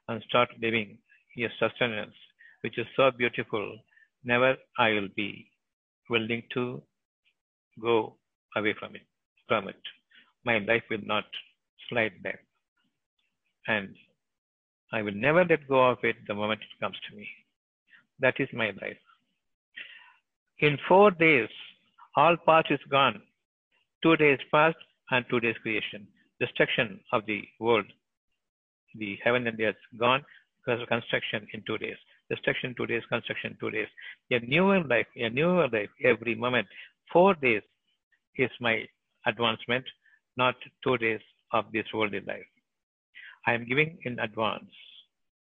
and start living a sustenance which is so beautiful. Never I will be willing to go away from it. From it, my life will not slide back, and I will never let go of it the moment it comes to me. That is my life. In four days, all past is gone. Two days past, and two days creation. Destruction of the world, the heaven and the earth gone because of construction in two days. Destruction two days, construction two days. A newer life, a newer life every moment. Four days is my advancement, not two days of this worldly life. I am giving in advance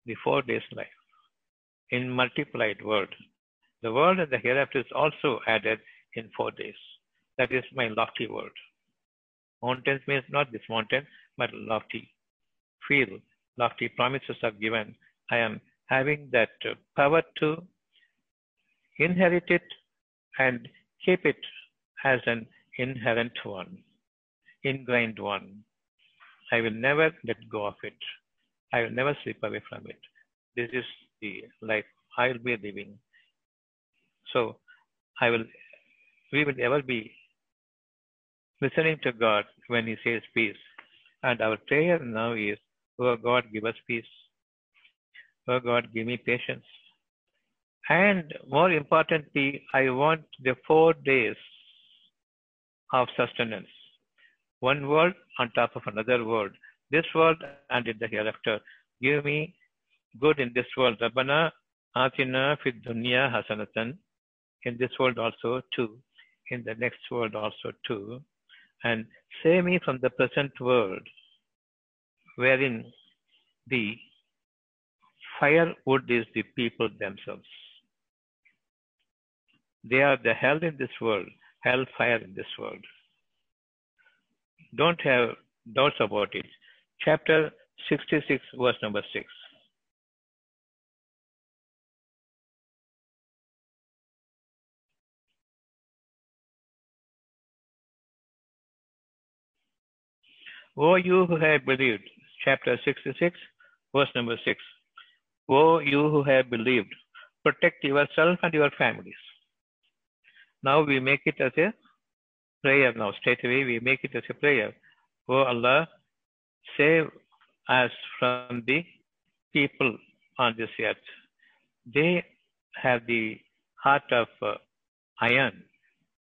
the four days life in multiplied world. The world and the hereafter is also added in four days. That is my lofty world. Mountains means not this mountain, but lofty. Feel, lofty promises are given. I am having that uh, power to inherit it and keep it as an inherent one, ingrained one. I will never let go of it. I will never slip away from it. This is the life I will be living. So I will, we will ever be listening to God when He says peace. And our prayer now is Oh God, give us peace. Oh God, give me patience. And more importantly, I want the four days of sustenance. One world on top of another world. This world and in the hereafter. Give me good in this world. Rabbana atina fid dunya hasanatan. In this world also too. In the next world also too. And save me from the present world wherein the firewood is the people themselves. They are the hell in this world, hellfire in this world. Don't have doubts about it. Chapter 66, verse number 6. O you who have believed, chapter 66, verse number 6. O you who have believed, protect yourself and your families. Now we make it as a prayer now. Straight away we make it as a prayer. O Allah, save us from the people on this earth. They have the heart of uh, iron,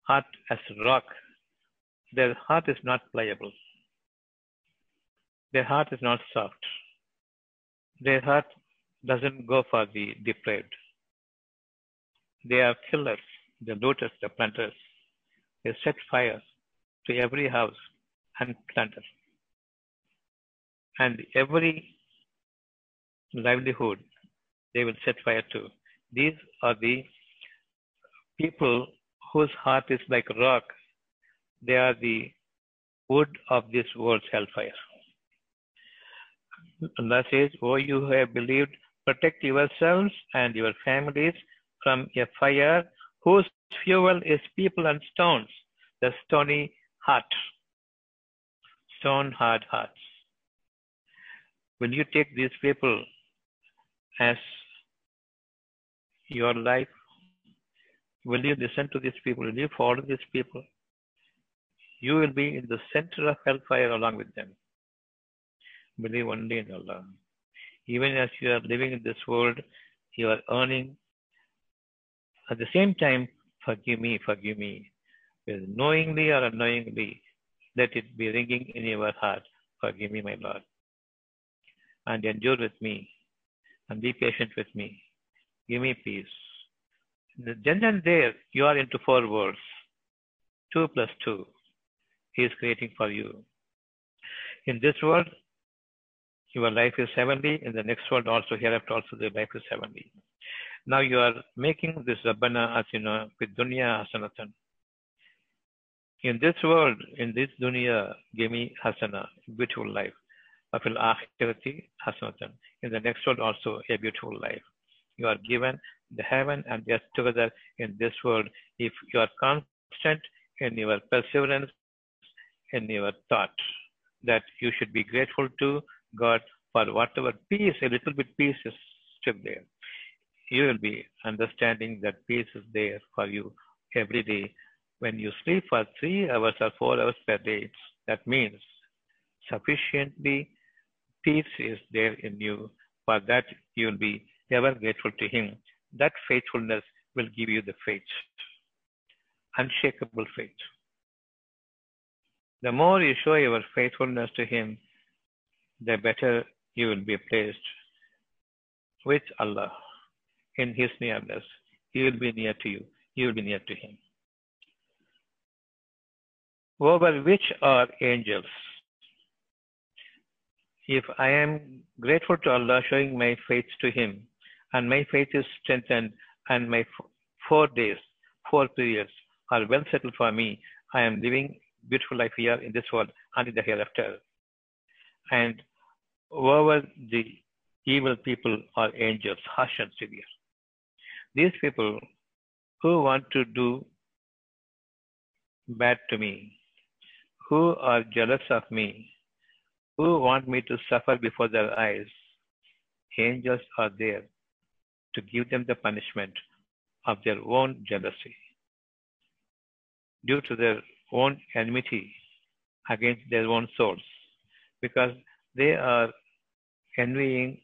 heart as rock. Their heart is not pliable. Their heart is not soft. Their heart doesn't go for the depraved. They are killers, the looters, the planters. They set fire to every house and planter. And every livelihood they will set fire to. These are the people whose heart is like rock. They are the wood of this world's hellfire. Says, O oh, you who have believed, protect yourselves and your families from a fire whose fuel is people and stones, the stony heart, stone hard hearts. Will you take these people as your life? Will you listen to these people? Will you follow these people? You will be in the center of hellfire along with them. Believe only in Allah. Even as you are living in this world, you are earning. At the same time, forgive me, forgive me. Whether knowingly or unknowingly, let it be ringing in your heart. Forgive me, my Lord. And endure with me. And be patient with me. Give me peace. Then and there, you are into four worlds. Two plus two. He is creating for you. In this world, your life is 70. In the next world also, hereafter also, the life is 70. Now you are making this Rabbana Atina fid dunya hasanatan. In this world, in this dunya, give me hasana, beautiful life. Afil akhirati hasanatan. In the next world also, a beautiful life. You are given the heaven and earth together in this world if you are constant in your perseverance, in your thought that you should be grateful to God for whatever peace, a little bit peace is still there. You will be understanding that peace is there for you every day. When you sleep for three hours or four hours per day, that means sufficiently peace is there in you. For that, you will be ever grateful to Him. That faithfulness will give you the faith, unshakable faith. The more you show your faithfulness to Him, the better you will be placed with Allah in His nearness. He will be near to you. You will be near to Him. Over which are angels? If I am grateful to Allah, showing my faith to Him, and my faith is strengthened, and my four days, four periods are well settled for me, I am living beautiful life here in this world and in the hereafter. And over the evil people are angels, harsh and severe. These people who want to do bad to me, who are jealous of me, who want me to suffer before their eyes, angels are there to give them the punishment of their own jealousy due to their own enmity against their own souls because they are envying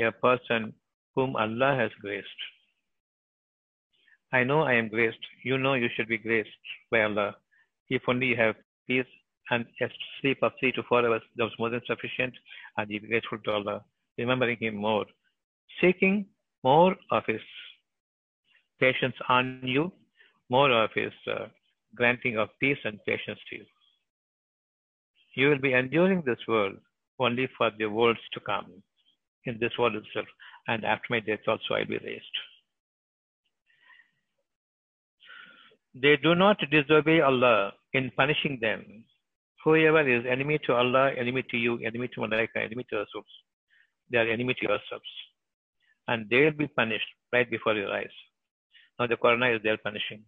a person whom Allah has graced. I know I am graced. You know you should be graced by Allah. If only you have peace and a sleep of three to four hours, that was more than sufficient, and be grateful to Allah, remembering Him more, seeking more of His patience on you, more of His uh, granting of peace and patience to you. You will be enduring this world only for the worlds to come, in this world itself, and after my death also I'll be raised. They do not disobey Allah in punishing them. Whoever is enemy to Allah, enemy to you, enemy to Malaika, enemy to Rasul, they are enemy to yourselves. And they will be punished right before your eyes. Now the Corona is there punishing.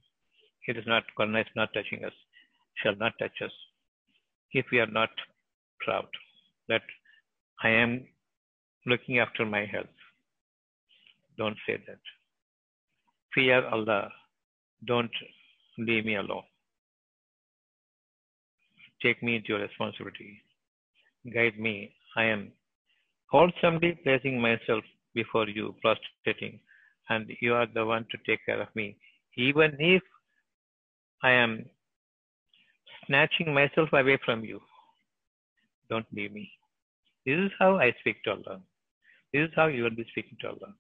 It is not, Corona is not touching us, shall not touch us. If we are not proud that I am looking after my health. Don't say that. Fear Allah. Don't leave me alone. Take me into your responsibility. Guide me. I am wholesomely placing myself before you, prostrating, and you are the one to take care of me. Even if I am snatching myself away from you, don't leave me. This is how I speak to Allah. This is how you will be speaking to Allah.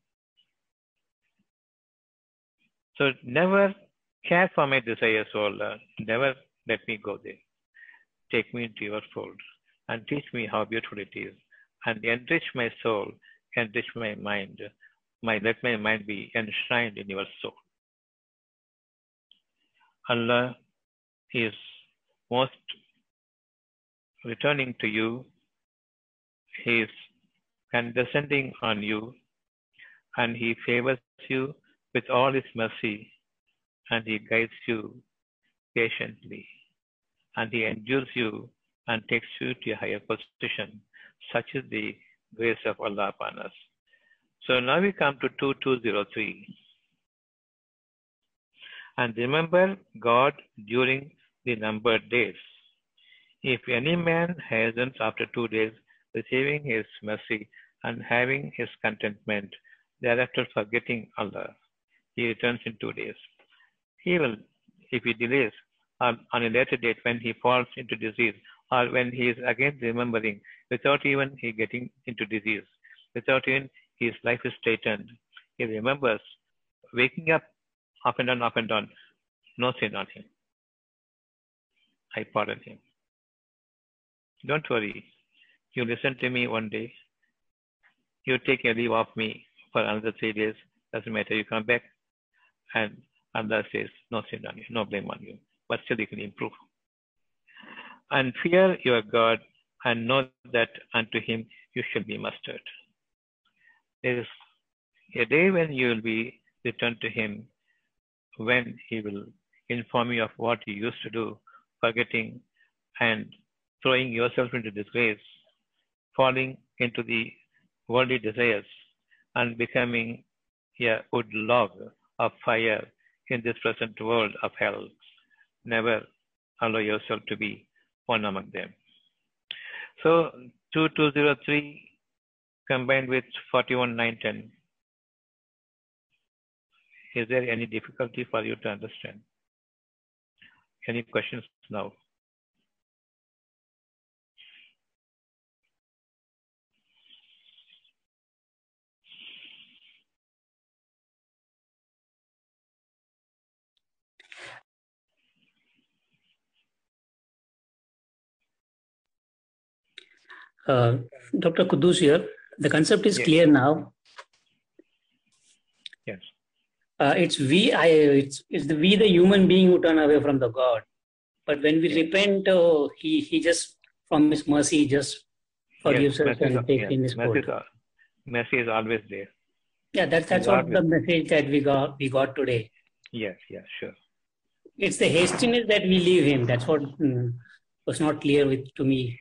So never care for my desires, O Allah. Never let me go there. Take me into your fold and teach me how beautiful it is. And enrich my soul, enrich my mind. My, let my mind be enshrined in your soul. Allah is most returning to you. He is condescending on you, and he favors you with all his mercy, and he guides you patiently, and he endures you and takes you to a higher position. Such is the grace of Allah upon us. So now we come to 2203. And remember God during the numbered days. If any man hastens after two days, receiving his mercy and having his contentment, thereafter forgetting Allah, he returns in two days. He will, if he delays on, a later date when he falls into disease or when he is again remembering without even he getting into disease, without even his life is straightened, he remembers waking up up and down, up and down, no sin on him. I pardon him. Don't worry. You listen to me one day. You take a leave of me for another three days. Doesn't matter. You come back and Allah says, no sin on you, no blame on you. But still you can improve. And fear your God and know that unto him you shall be mustered. There is a day when you will be returned to him, when he will inform you of what you used to do, forgetting and throwing yourself into disgrace, falling into the worldly desires, and becoming a wood log of fire in this present world of hell. Never allow yourself to be one among them. So 2203 combined with 41910. Is there any difficulty for you to understand? Any questions now? Uh, Dr. Kudus here. The concept is Yes. clear now. Yes. Uh, it's we, I, it's, it's the we, the human being who turn away from the God. But when we repent, uh, he, he just, from his mercy, just forgives us and takes yes, in his mercy is, mercy is always there. Yeah, that's, that's what the message that we got, we got today. Yes, yes, sure. It's the hastiness that we leave him. That's what mm, was not clear with to me.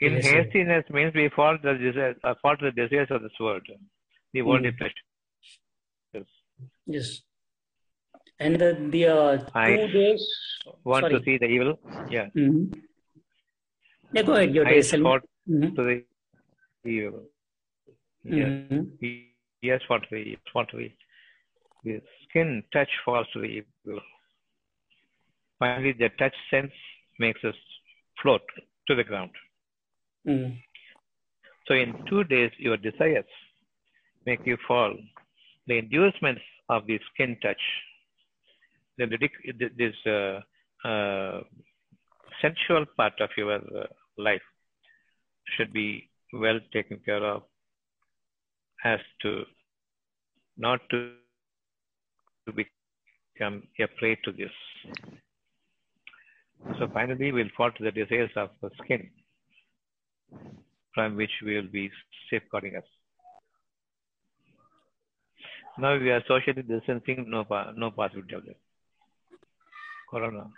In Yes, sir. hastiness means we fall the desires, uh, fall to the desires of this world, the worldly Mm. pleasure. Yes. yes. And the, the uh, I two days. Want sorry. to see the evil? Yeah. Mhm. Yeah, go ahead. Your me. fall Mhm. to the evil. Yes. Mhm. Yes, what we, what we, the skin touch falls to the evil. Finally, the touch sense makes us float to the ground. Mm. So in two days, your desires make you fall. The inducements of the skin touch, the ridic- th- this uh, uh, sensual part of your uh, life should be well taken care of as to not to, to become a prey to this. So finally, we'll fall to the desires of the skin from which we will be safeguarding us. Now we are socially distancing, no, pa- no possibility of that. Corona.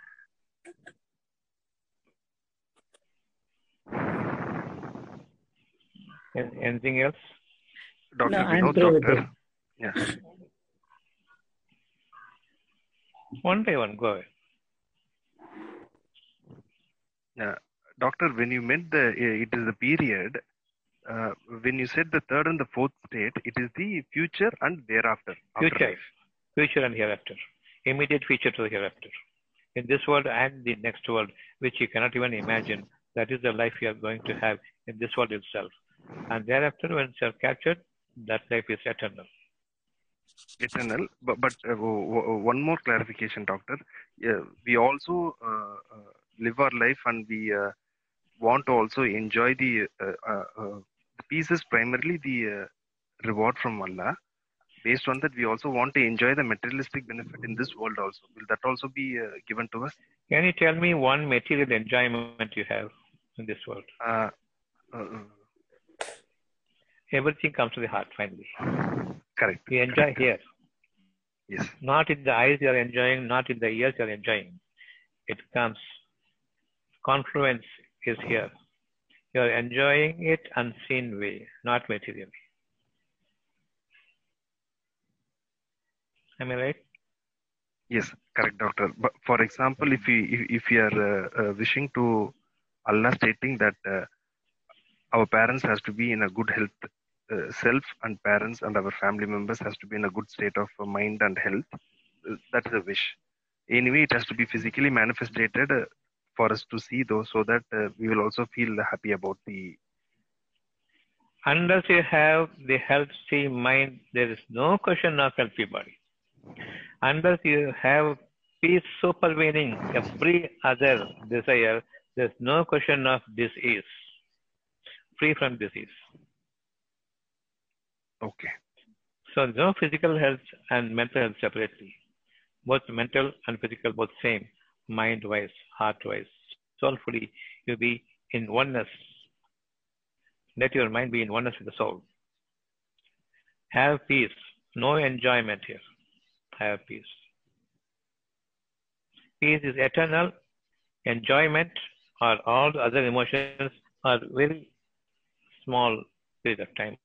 Anything else? Dr. No, I'm Vinod, doctor. it. Yeah. One by one, go ahead. Yeah. Doctor, when you meant the it is the period, uh, when you said the third and the fourth state, it is the future and thereafter. Future, future and hereafter. Immediate future to the hereafter. In this world and the next world, which you cannot even imagine, that is the life you are going to have in this world itself. And thereafter, when you are captured, that life is eternal. Eternal. But, but uh, one more clarification, doctor. Yeah, we also uh, uh, live our life and we uh, want to also enjoy the uh, uh, uh, the peace is primarily the uh, reward from Allah. Based on that, we also want to enjoy the materialistic benefit in this world also. Will that also be uh, given to us? Can you tell me one material enjoyment you have in this world? Everything comes to the heart finally. correct. We enjoy here. Yes. Not in the eyes you are enjoying, not in the ears you are enjoying. It comes. Confluence is here. You are enjoying it unseen way, not materially. Am I right? Yes, correct, doctor. But for example, if we if, if we are uh, uh, wishing to Allah stating that uh, our parents has to be in a good health, uh, self and parents and our family members has to be in a good state of mind and health. Uh, that is a wish. Anyway, it has to be physically manifested uh, for us to see those, so that uh, we will also feel happy about the. Unless you have the healthy mind, there is no question of healthy body. Unless you have peace supervening every other desire, there's no question of disease. Free from disease. Okay. So no physical health and mental health separately. Both mental and physical, both same, mind wise, heart wise. Soulfully, you be in oneness. Let your mind be in oneness with the soul. Have peace. No enjoyment here. Have peace. Peace is eternal. Enjoyment or all the other emotions are very small period of time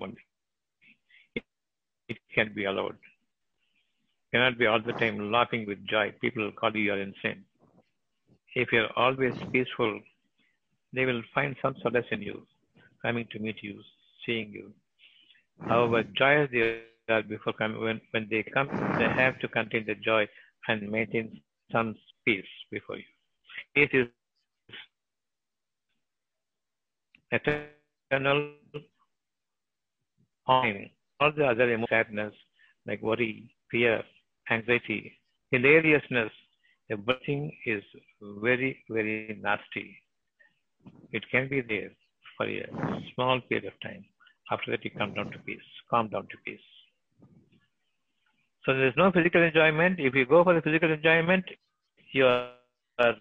only. It, it can be allowed. Cannot be all the time laughing with joy. People will call you you're insane. If you're always peaceful, they will find some solace in you, coming to meet you, seeing you. However, joyous they are before coming, when, when they come, they have to contain the joy and maintain some peace before you. Peace is eternal time. All the other emotions, sadness, like worry, fear, anxiety, hilariousness, everything is very, very nasty. It can be there for a small period of time. After that, you come down to peace, calm down to peace. So there is no physical enjoyment. If you go for the physical enjoyment, you are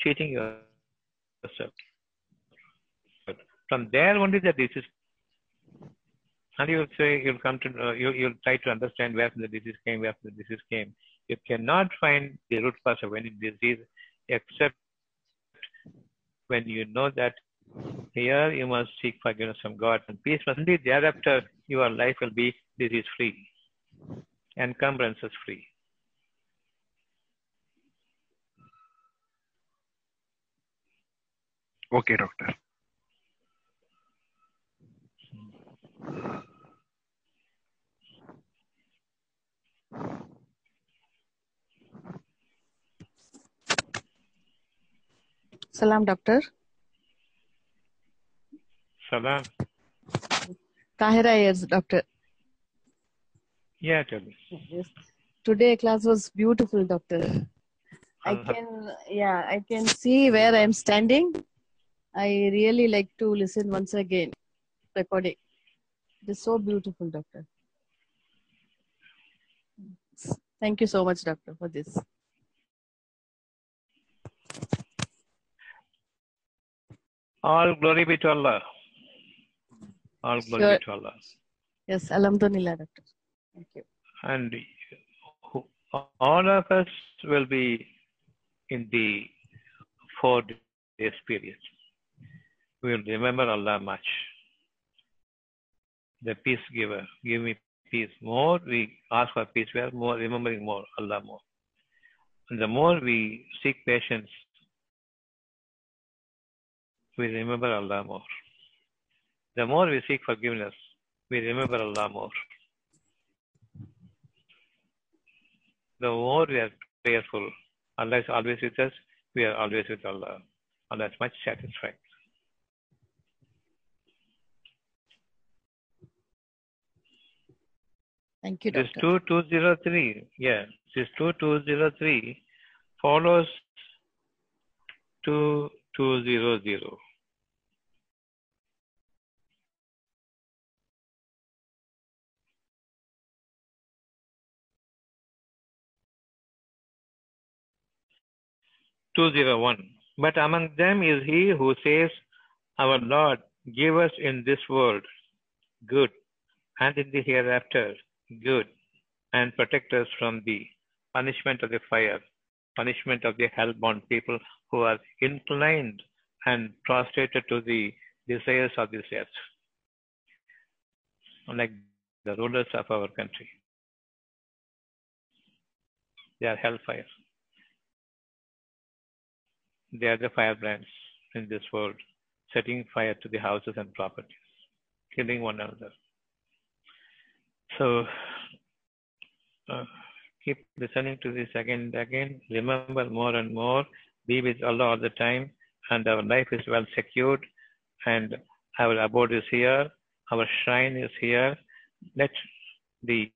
cheating yourself. From there only the disease. And you will say you'll come to know, you you'll try to understand where the disease came, where the disease came. You cannot find the root cause of any disease except when you know that here you must seek forgiveness from God and peace must be thereafter your life will be disease free, encumbrances free. Okay, doctor. Salam, doctor. Salam. Tahira ears, doctor. Yeah, tell me. Yes. Today class was beautiful, doctor. Uh-huh. I can, yeah, I can see where I'm standing. I really like to listen once again. Recording. It is so beautiful, doctor. Thank you so much, doctor, for this. All glory be to Allah. All glory Sure. be to Allah. Yes, Alhamdulillah, doctor. Thank you. And all of us will be in the four days period. We will remember Allah much. The peace giver. Give me peace. More we ask for peace, we are more remembering more, Allah more. And the more we seek patience, we remember Allah more. The more we seek forgiveness, we remember Allah more. The more we are prayerful, Allah is always with us, we are always with Allah. Allah is much satisfied. Thank you, This doctor. 2203, yeah, this 2203 follows 2200. Two zero one. But among them is he who says, Our Lord, give us in this world good, and in the hereafter good, and protect us from the punishment of the fire, punishment of the hell-bound people who are inclined and prostrated to the desires of this earth, like the rulers of our country. They are hellfire. They are the firebrands in this world, setting fire to the houses and properties, killing one another. So, uh, keep listening to this again and again. Remember more and more. Be with Allah all the time, and our life is well secured, and our abode is here. Our shrine is here. Let the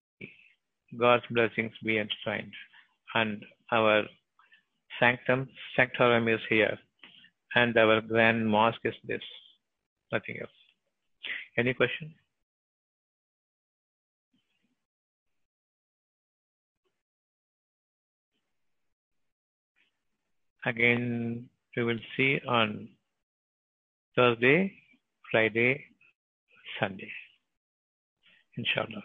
God's blessings be enshrined, and our sanctum, sanctorum is here, and our grand mosque is this. Nothing else. Any question? Again, we will see on Thursday, Friday, Sunday. Inshallah.